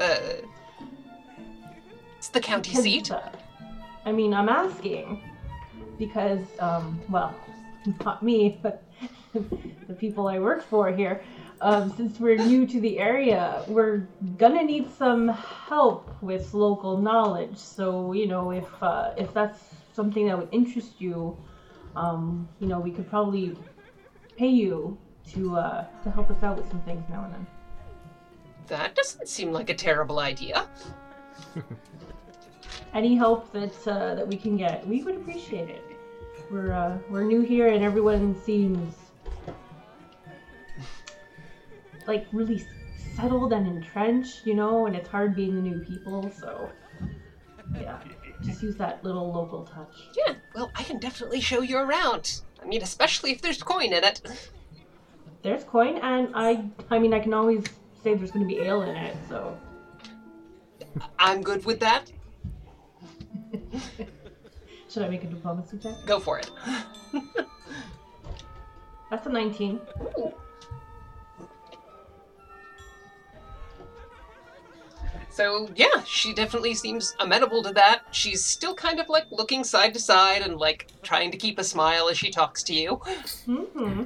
Uh, it's the county 'Cause, seat. uh, I mean, I'm asking because, um, well, not me, but the people I work for here. Um, since we're new to the area, we're gonna need some help with local knowledge. So, you know, if uh, if that's something that would interest you, um, you know, we could probably pay you to uh, to help us out with some things now and then. That doesn't seem like a terrible idea. any help that uh, that we can get, we would appreciate it. We're uh, we're new here, and everyone seems like really settled and entrenched, you know. And it's hard being the new people, so yeah, just use that little local touch. Yeah, well, I can definitely show you around. I mean, especially if there's coin in it. There's coin, and I I mean I can always say there's going to be ale in it, so I'm good with that. should I make a diplomacy check? Go for it. That's a 19. So, yeah, she definitely seems amenable to that. She's still kind of like looking side to side and like trying to keep a smile as she talks to you. Mm-hmm.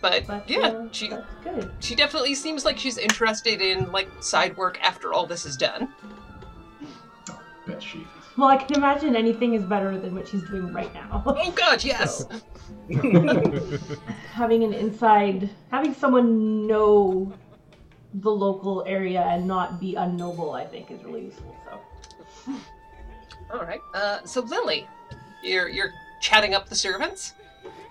But But yeah, uh, she good. she definitely seems like she's interested in like side work after all this is done. Bet she is. Well, I can imagine anything is better than what she's doing right now. Oh god, yes. having an inside, having someone know the local area and not be unknowable, I think, is really useful. So, All right. Uh, so Lily, you're you're chatting up the servants.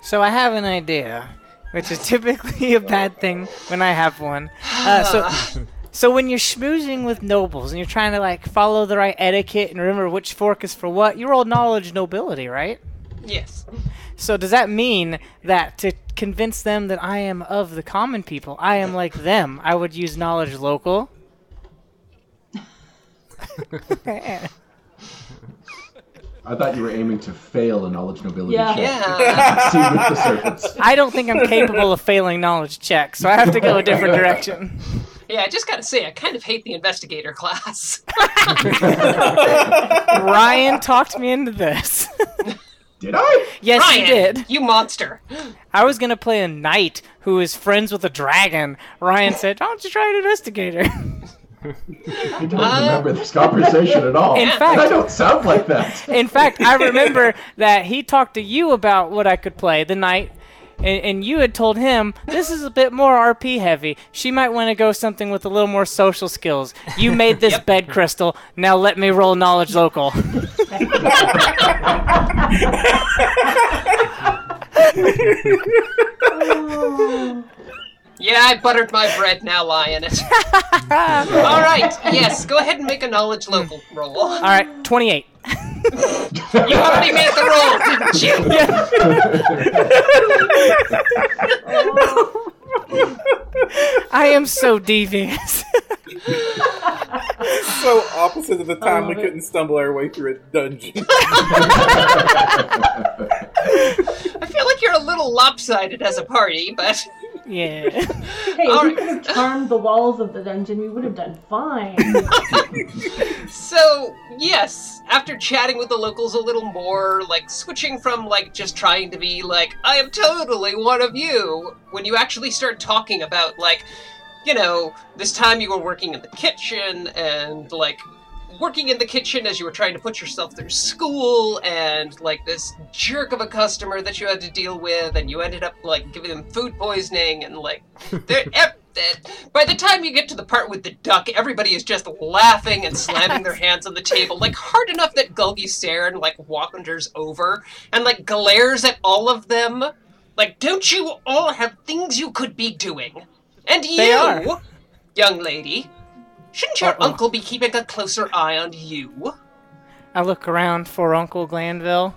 So I have an idea, which is typically a bad thing when I have one. Uh, so, so when you're schmoozing with nobles and you're trying to like follow the right etiquette and remember which fork is for what, you roll knowledge nobility, right? Yes. So does that mean that to convince them that I am of the common people, I am like them, I would use knowledge local? I thought you were aiming to fail a knowledge nobility Yeah. check. Yeah. See with the serpents. I don't think I'm capable of failing knowledge checks, so I have to go a different direction. yeah. I just gotta say, I kind of hate the investigator class. Ryan talked me into this. Did I? yes, Ryan, he did. You monster. I was gonna play a knight who is friends with a dragon. Ryan said, "Why don't you try an investigator?" I don't uh, remember this conversation at all. In fact, I don't sound like that. In fact, I remember that he talked to you about what I could play the knight, and, and you had told him this is a bit more RP heavy. She might want to go something with a little more social skills. You made this bed crystal. Now let me roll knowledge local. Yeah, I buttered my bread. Now lie in it. All right. Yes. Go ahead and make a knowledge local roll. All right, twenty-eight. You already made the roll, didn't you? I am so devious. so opposite of the time we it. couldn't stumble our way through a dungeon. I feel like you're a little lopsided as a party, but yeah. Hey, if we Alright. could have charmed the walls of the dungeon, we would have done fine. So, yes, after chatting with the locals a little more, like switching from like just trying to be like, I am totally one of you, when you actually start talking about like, you know, this time you were working in the kitchen and like working in the kitchen as you were trying to put yourself through school and like this jerk of a customer that you had to deal with and you ended up like giving them food poisoning and like they're ev- by the time you get to the part with the duck everybody is just laughing and slamming their hands on the table like hard enough that Gulgi Saren like wanders over and like glares at all of them. Like don't you all have things you could be doing? And you young lady shouldn't your Uh-oh. uncle be keeping a closer eye on you I look around for Uncle Glanville.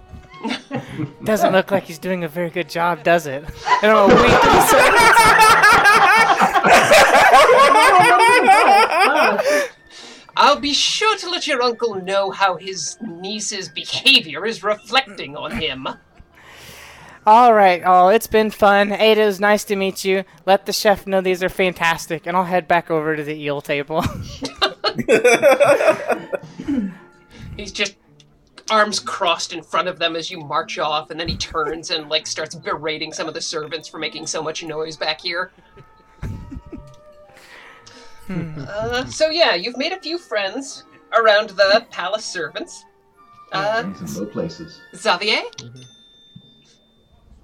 Doesn't look like he's doing a very good job, does it? I don't know. Wink to the servants. I'll be sure to let your uncle know how his niece's behavior is reflecting on him. All right. Oh, it's been fun. Ada, it was nice to meet you. Let the chef know these are fantastic, and I'll head back over to the eel table. He's just arms crossed in front of them as you march off, and then he turns and like starts berating some of the servants for making so much noise back here. uh, so yeah, you've made a few friends around the palace servants. Uh, Friends in low places. Xavier?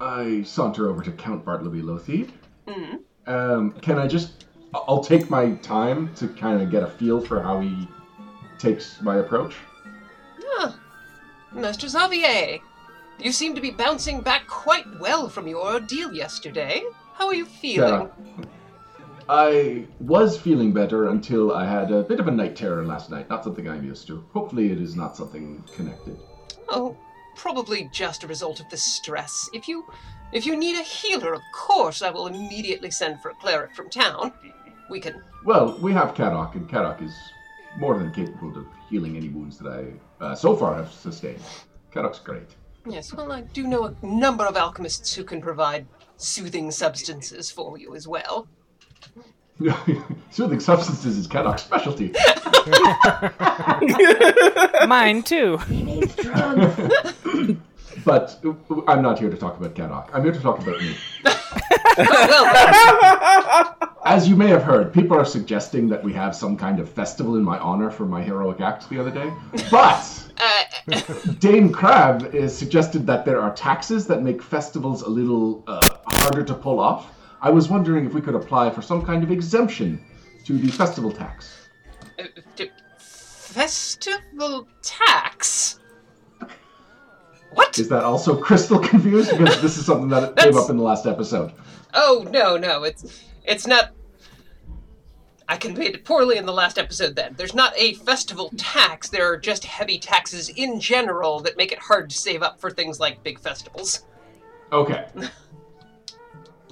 I saunter over to Count Bartleby Lothid. Mm. Um, can I just? I'll take my time to kind of get a feel for how he takes my approach. Ah, Master Xavier, you seem to be bouncing back quite well from your ordeal yesterday. How are you feeling? Yeah. I was feeling better until I had a bit of a night terror last night. Not something I'm used to. Hopefully, it is not something connected. Oh, probably just a result of the stress. If you if you need a healer, of course I will immediately send for a cleric from town. We can Well, we have Karrock, and Karrock is more than capable of healing any wounds that I uh, so far have sustained. Karrock's great. Yes, well I do know a number of alchemists who can provide soothing substances for you as well. Soothing substances is Karrock's specialty. Mine too. he needs drugs. But I'm not here to talk about Karrock. I'm here to talk about me. As you may have heard, people are suggesting that we have some kind of festival in my honor for my heroic act the other day. But Dame Crab is suggested that there are taxes that make festivals a little uh, harder to pull off. I was wondering if we could apply for some kind of exemption to the festival tax. uh, d- festival tax. What? Is that also crystal confused? Because this is something that came up in the last episode. Oh no, no, it's it's not. I conveyed it poorly in the last episode. Then there's not a festival tax. There are just heavy taxes in general that make it hard to save up for things like big festivals. Okay.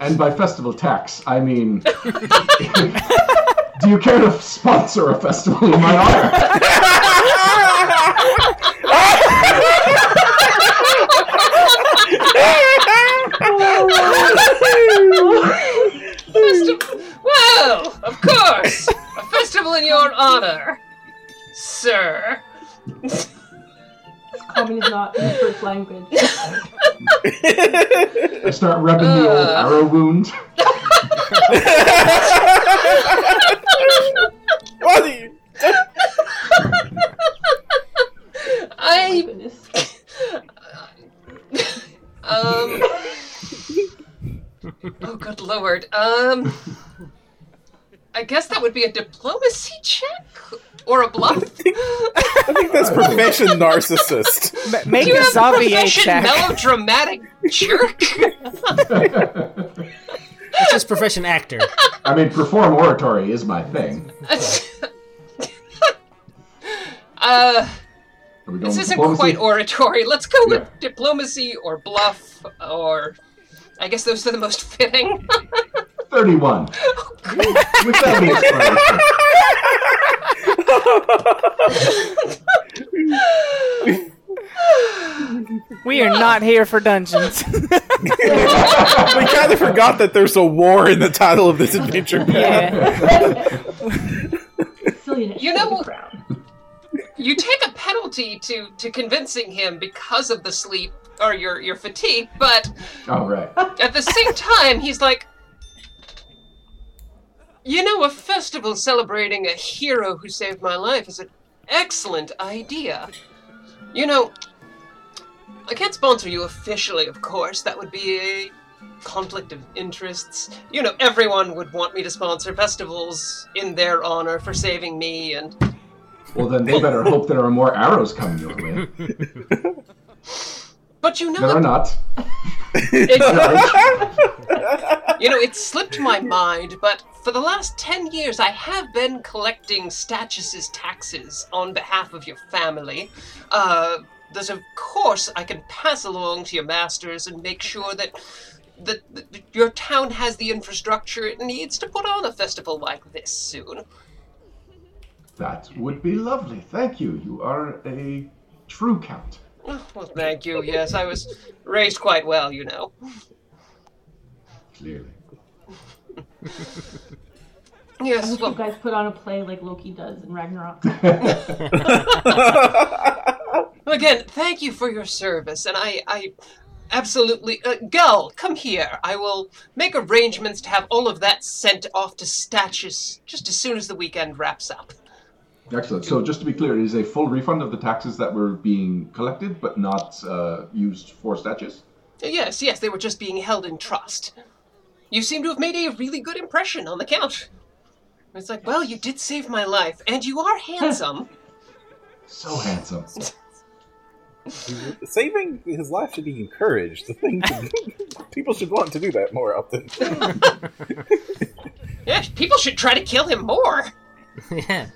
And by festival tax, I mean. do you care to sponsor a festival in my honor? Festival? Well, of course, a festival in your honor, sir. Common is not his first language. I start rubbing the old Uh. arrow wound. What are you? I um. Oh, good lord. Um. I guess that would be a diplomacy check or a bluff. I think that's profession narcissist. Ma- Make Do you a have a profession check. melodramatic jerk? It's just profession actor. I mean, perform oratory is my thing. uh, Are we going This isn't diplomacy? quite oratory. Let's go with Yeah. diplomacy or bluff, or I guess those are the most fitting. 31. With that inspiration. We are not here for dungeons. we kind of forgot that there's a war in the title of this adventure. yeah. You know- to the crown. you take a penalty to to convincing him because of the sleep or your your fatigue, but All right. at the same time, he's like, you know, a festival celebrating a hero who saved my life is an excellent idea. You know, I can't sponsor you officially, of course. That would be a conflict of interests. You know, everyone would want me to sponsor festivals in their honor for saving me, and Well, then they better hope there are more arrows coming your way. but you know, There are not. It, you know, it slipped my mind, but for the last 10 years, I have been collecting Stachus's taxes on behalf of your family. Uh, there's, of course, I can pass along to your masters and make sure that, that, that your town has the infrastructure it needs to put on a festival like this soon. That would be lovely. Thank you. You are a true count. Oh, well, thank you. Yes, I was raised quite well, you know. Clearly. I Yes, hope well, you guys put on a play like Loki does in Ragnarok. Again, thank you for your service, and I, I absolutely. Uh, Gull, come here. I will make arrangements to have all of that sent off to Stachus just as soon as the weekend wraps up. Excellent. So, just to be clear, it is a full refund of the taxes that were being collected but not uh, used for Stachus? Yes, yes, they were just being held in trust. You seem to have made a really good impression on the Count. It's like, well, you did save my life, and you are handsome. So handsome. Saving his life should be encouraged. The thing people should want to do that more often. yeah, people should try to kill him more. yeah.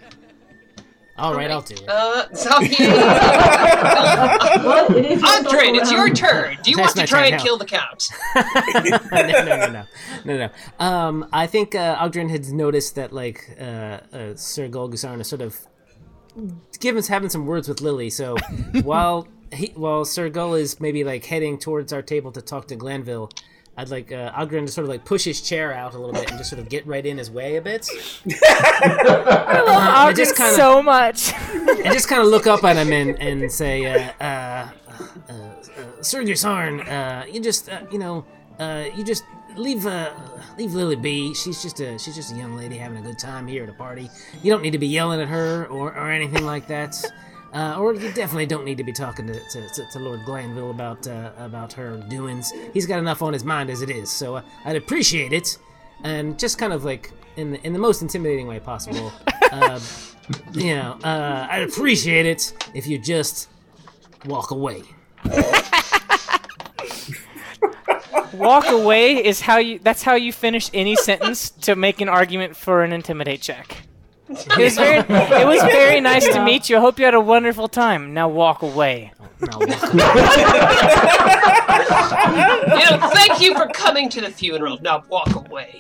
All right, I'll do it. Uh, Xavier. Well, it is your Andrin, it's your turn. Do you That's want to my try turn and now. kill the Count? no, no, no, no, no, no. Um, I think uh, Oggdren had noticed that like uh, uh, Sir Golgusarn is sort of given having some words with Lily. So while he, while Sir Gull is maybe like heading towards our table to talk to Glanville, I'd like uh, to sort of like push his chair out a little bit and just sort of get right in his way a bit, I love Oggdren just kinda- so much. and just kind of look up at him and, and say, uh, uh, uh, uh, Gusarn, uh, you just, uh, you know, uh, you just leave, uh, leave Lily be. She's just a, she's just a young lady having a good time here at a party. You don't need to be yelling at her or, or anything like that. Uh, or you definitely don't need to be talking to, to, to, to Lord Glanville about uh, about her doings. He's got enough on his mind as it is. So uh, I'd appreciate it, and just kind of like in the, in the most intimidating way possible. Uh, you know, uh, I'd appreciate it if you just walk away. Walk away is how you. That's how you finish any sentence to make an argument for an intimidate check. It was very. It was very nice to meet you. I hope you had a wonderful time. Now walk away. Now walk away. You know, thank you for coming to the funeral. Now walk away.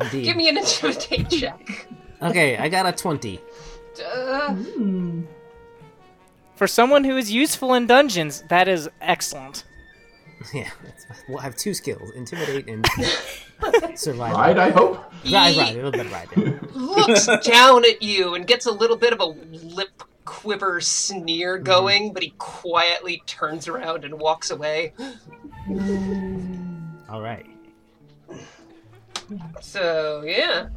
Indeed. Give me an intimidate check. Okay, I got a twenty. Uh, For someone who is useful in dungeons, that is excellent. Yeah, that's, well, I have two skills: intimidate and survive. Right, I hope? Right, right, a little bit right. yeah. looks down at you and gets a little bit of a lip quiver sneer going, but he quietly turns around and walks away. All right. So yeah,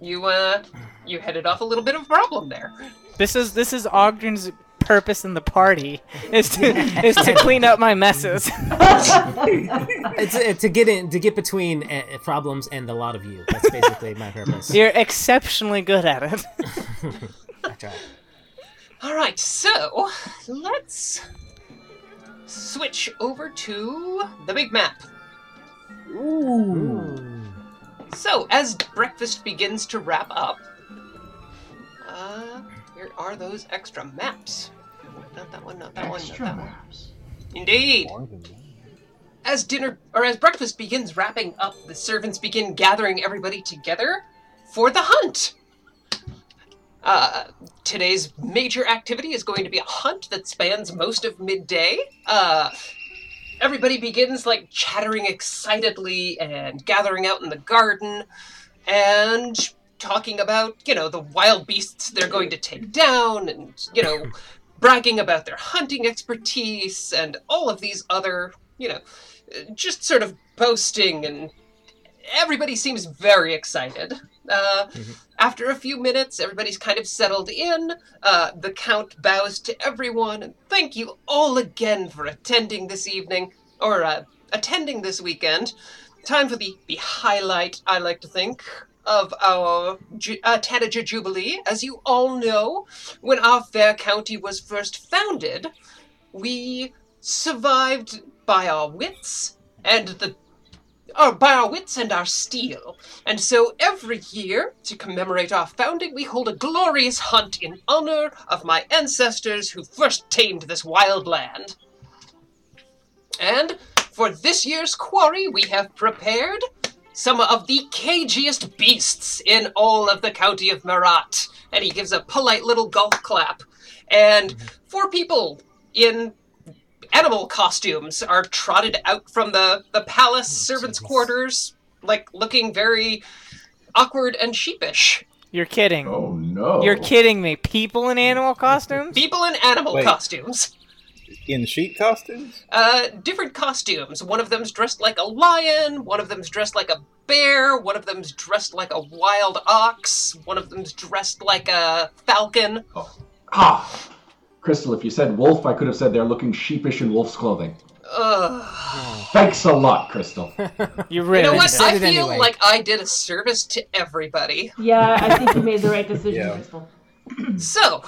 you uh, you headed off a little bit of a problem there. This is this is Oggdren's purpose in the party is to is to clean up my messes. It's uh, to get in to get between uh, uh, problems and a lot of you. That's basically my purpose. You're exceptionally good at it. I try. All right, so let's switch over to the big map. Ooh. So, as breakfast begins to wrap up, are those extra maps? Not that one, not that one, not Extra that one. maps. Indeed. Than that. As dinner or as breakfast begins wrapping up, the servants begin gathering everybody together for the hunt. Uh, today's major activity is going to be a hunt that spans most of midday. Uh, everybody begins like chattering excitedly and gathering out in the garden and talking about, you know, the wild beasts they're going to take down and, you know, bragging about their hunting expertise and all of these other, you know, just sort of boasting and everybody seems very excited. Uh, After a few minutes, everybody's kind of settled in. Uh, the Count bows to everyone and thank you all again for attending this evening, or uh, attending this weekend. Time for the, the highlight, I like to think, of our uh, Tanager Jubilee. As you all know, when our fair county was first founded, we survived by our wits and the or by our wits and our steel. And so every year, to commemorate our founding, we hold a glorious hunt in honor of my ancestors who first tamed this wild land. And for this year's quarry, we have prepared some of the cagiest beasts in all of the county of Marat. And he gives a polite little golf clap. And four people in animal costumes are trotted out from the, the palace oh, servants' jeez. quarters, like looking very awkward and sheepish. You're kidding. Oh no. You're kidding me. People in animal costumes? People in animal Wait. costumes. In sheep costumes? Uh, different costumes. One of them's dressed like a lion, one of them's dressed like a bear, one of them's dressed like a wild ox, one of them's dressed like a falcon. Oh. Ah, Crystal, if you said wolf, I could have said they're looking sheepish in wolf's clothing. Ugh. Thanks a lot, Crystal. You really You really know what? said I feel anyway. like I did a service to everybody. Yeah, I think you made the right decision, Yeah. Crystal. So,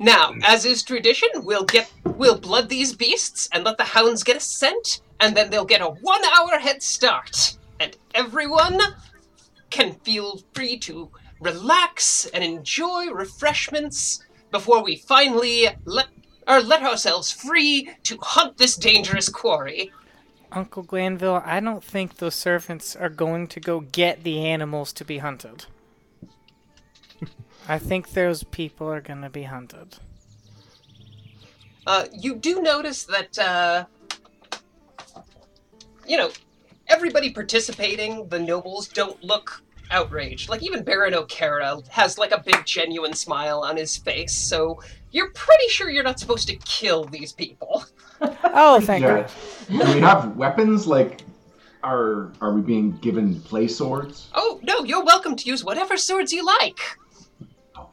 now, as is tradition, we'll get we'll blood these beasts and let the hounds get a scent, and then they'll get a one-hour head start, and everyone can feel free to relax and enjoy refreshments before we finally let or let ourselves free to hunt this dangerous quarry. Uncle Glanville, I don't think those servants are going to go get the animals to be hunted. I think those people are going to be hunted. Uh, you do notice that, uh, you know, everybody participating, the nobles, don't look outraged. Like, even Baron O'Cara has, like, a big, genuine smile on his face, so you're pretty sure you're not supposed to kill these people. Oh, thank Yeah. God. Do we have weapons? Like, are are we being given play swords? Oh, no, you're welcome to use whatever swords you like.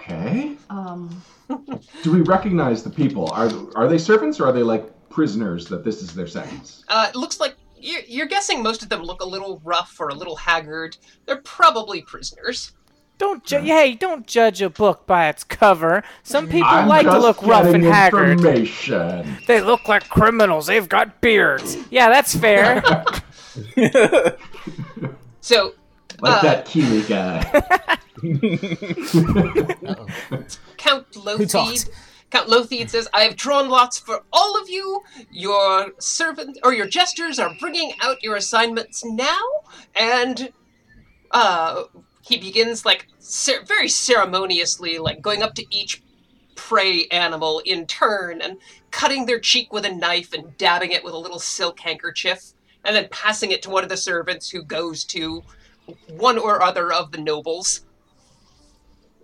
Okay. Um, Do we recognize the people? Are are they servants or are they like prisoners that this is their sentence? Uh, it looks like you're, you're guessing most of them look a little rough or a little haggard. They're probably prisoners. Don't ju- hey, don't judge a book by its cover. Some people I'm like to just look rough and getting haggard. Information. They look like criminals. They've got beards. Yeah, that's fair. So, Like Uh, that Kiwi guy. Count Who Lothid. talked? Count Lothid says, I have drawn lots for all of you. Your servant or your jesters are bringing out your assignments now. And uh, he begins, like, cer- very ceremoniously, like, going up to each prey animal in turn and cutting their cheek with a knife and dabbing it with a little silk handkerchief. And then passing it to one of the servants who goes to one or other of the nobles.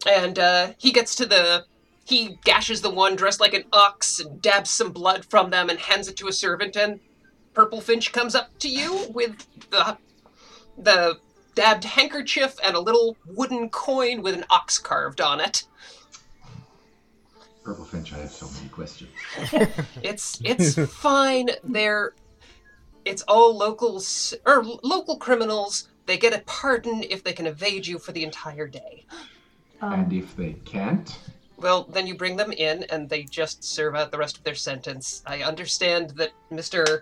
And uh, he gets to the he gashes the one dressed like an ox and dabs some blood from them and hands it to a servant and purple finch comes up to you with the the dabbed handkerchief and a little wooden coin with an ox carved on it. Purple Finch, I have so many questions. it's it's fine. They're it's all locals or local criminals they get a pardon if they can evade you for the entire day And if they can't, Well, then you bring them in and they just serve out the rest of their sentence. I understand that Mr.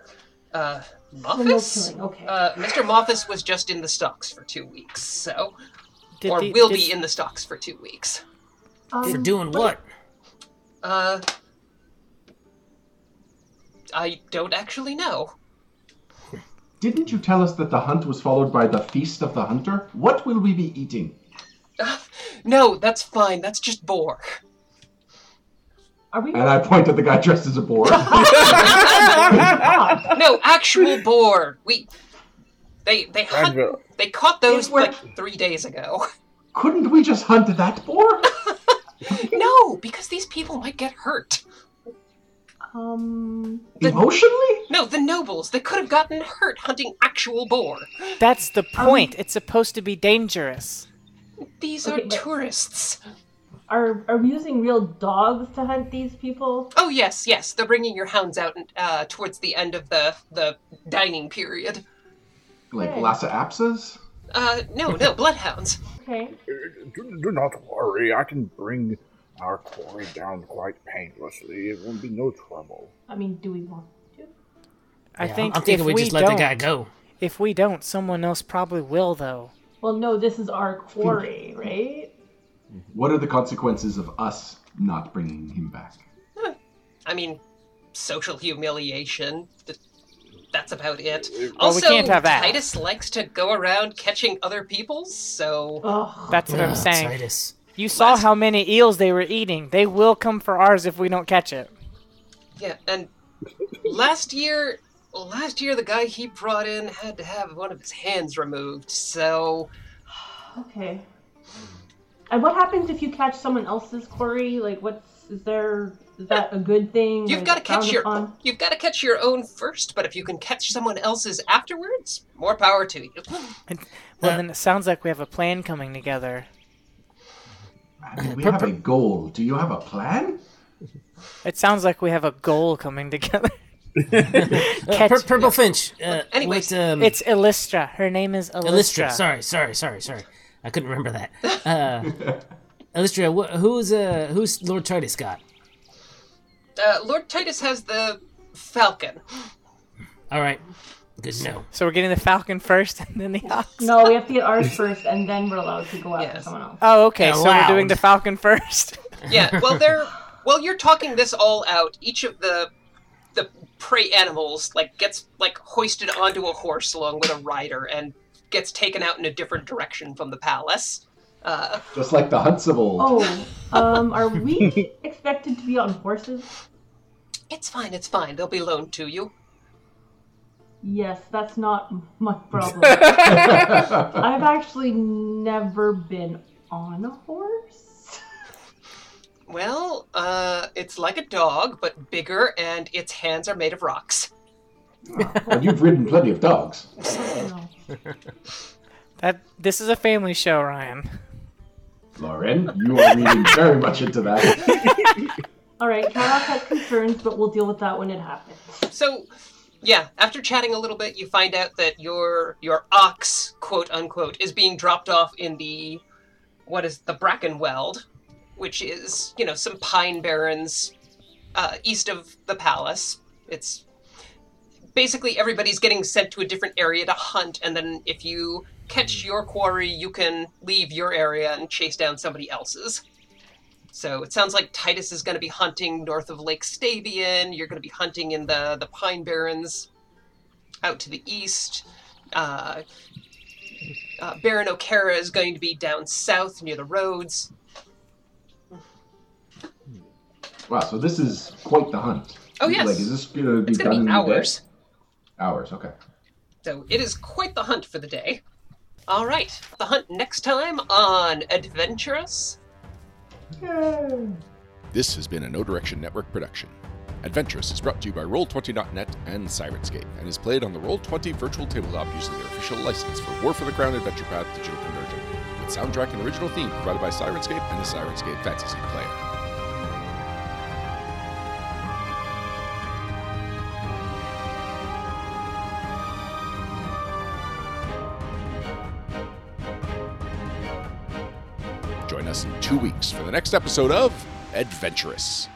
Uh, Moffus? killing. Okay. Uh, Mr. Moffus was just in the stocks for two weeks, so. Did or the- will did- be in the stocks for two weeks. For Um, doing what? Uh, I don't actually know. Didn't you tell us that the hunt was followed by the feast of the hunter? What will we be eating? No, that's fine. That's just boar. Are we? And I point at the guy dressed as a boar. No, actual boar. We they they hunt, they caught those If like three days ago. Couldn't we just hunt that boar? No, because these people might get hurt. Um. Emotionally? No, the nobles. They could have gotten hurt hunting actual boar. That's the point. It's supposed to be dangerous. These Okay, are tourists. Are are we using real dogs to hunt these people? Oh yes, yes. They're bringing your hounds out uh, towards the end of the the dining period. Like Okay. Lhasa Apsas? Uh, no, no, bloodhounds. Okay. do, do not worry. I can bring our quarry down quite painlessly. It won't be no trouble. I mean, do we want to? I Yeah, think I'm thinking if we we just let the guy go. If we don't, someone else probably will, though. Well, no. This is our quarry, right? What are the consequences of us not bringing him back? I mean, social humiliation. That's about it. Well, we also, can't have that. Titus likes to go around catching other people's, so Ugh. That's what I'm saying. Titus. You saw how many eels they were eating. They will come for ours if we don't catch it. yeah. And last year, last year the guy he brought in had to have one of his hands removed. So Okay. And what happens if you catch someone else's quarry? Like, what's is there? Is that a good thing? you've Is got to catch your upon? you've got to catch your own first. But if you can catch someone else's afterwards, more power to you. Well, then it sounds like we have a plan coming together. I mean, we have a goal. Do you have a plan? It sounds like we have a goal coming together. Uh, Catch- Pur- Purple Finch. Uh, Anyways, what, um, It's Illustra. Her name is Illustra. Illustra. Sorry, sorry, sorry, sorry. I couldn't remember that. Uh, Illustra, wh- who's uh, who's Lord Titus got? Uh, Lord Titus has the falcon. All right, good to know. So we're getting the Falcon first and then the Ox? No, we have to get ours first, and then we're allowed to go after Yes. someone else. Oh, okay. So we're doing the Falcon first. Yeah, well, they're well. You're talking this all out. Each of the the prey animals like gets like hoisted onto a horse along with a rider and gets taken out in a different direction from the palace. Uh, Just like the hunts of old. Oh, um, are we expected to be on horses? it's fine. It's fine. They'll be loaned to you. Yes, that's not my problem. I've actually never been on a horse. Well, uh, it's like a dog, but bigger, and its hands are made of rocks. Well, you've ridden plenty of dogs. That this is a family show, Ryan. Loren, you are reading very much into that. All right, Karrock has concerns, but we'll deal with that when it happens. So, yeah, after chatting a little bit, you find out that your your ox, quote unquote, is being dropped off in the what is the Brackenweld, which is you know some pine barrens uh, east of the palace. It's basically everybody's getting sent to a different area to hunt, and then if you catch your quarry, you can leave your area and chase down somebody else's. So it sounds like Titus is going to be hunting north of Lake Stabian. You're going to be hunting in the the Pine Barrens out to the east. Uh, uh, Baron O'Cara is going to be down south near the roads. Wow, so this is quite the hunt. Oh, yes. Like, is this going to be It's done going to in be a day? hours. Hours, okay. So it is quite the hunt for the day. All right, the hunt next time on Adventurous. This has been a Know Direction Network production. Adventurous is brought to you by Roll20.net and Syrinscape, and is played on the Roll20 virtual tabletop using their official license for War for the Crown Adventure Path digital conversion, with soundtrack and original theme provided by Syrinscape and the Syrinscape Fantasy Player. Us in two weeks for the next episode of Adventurous.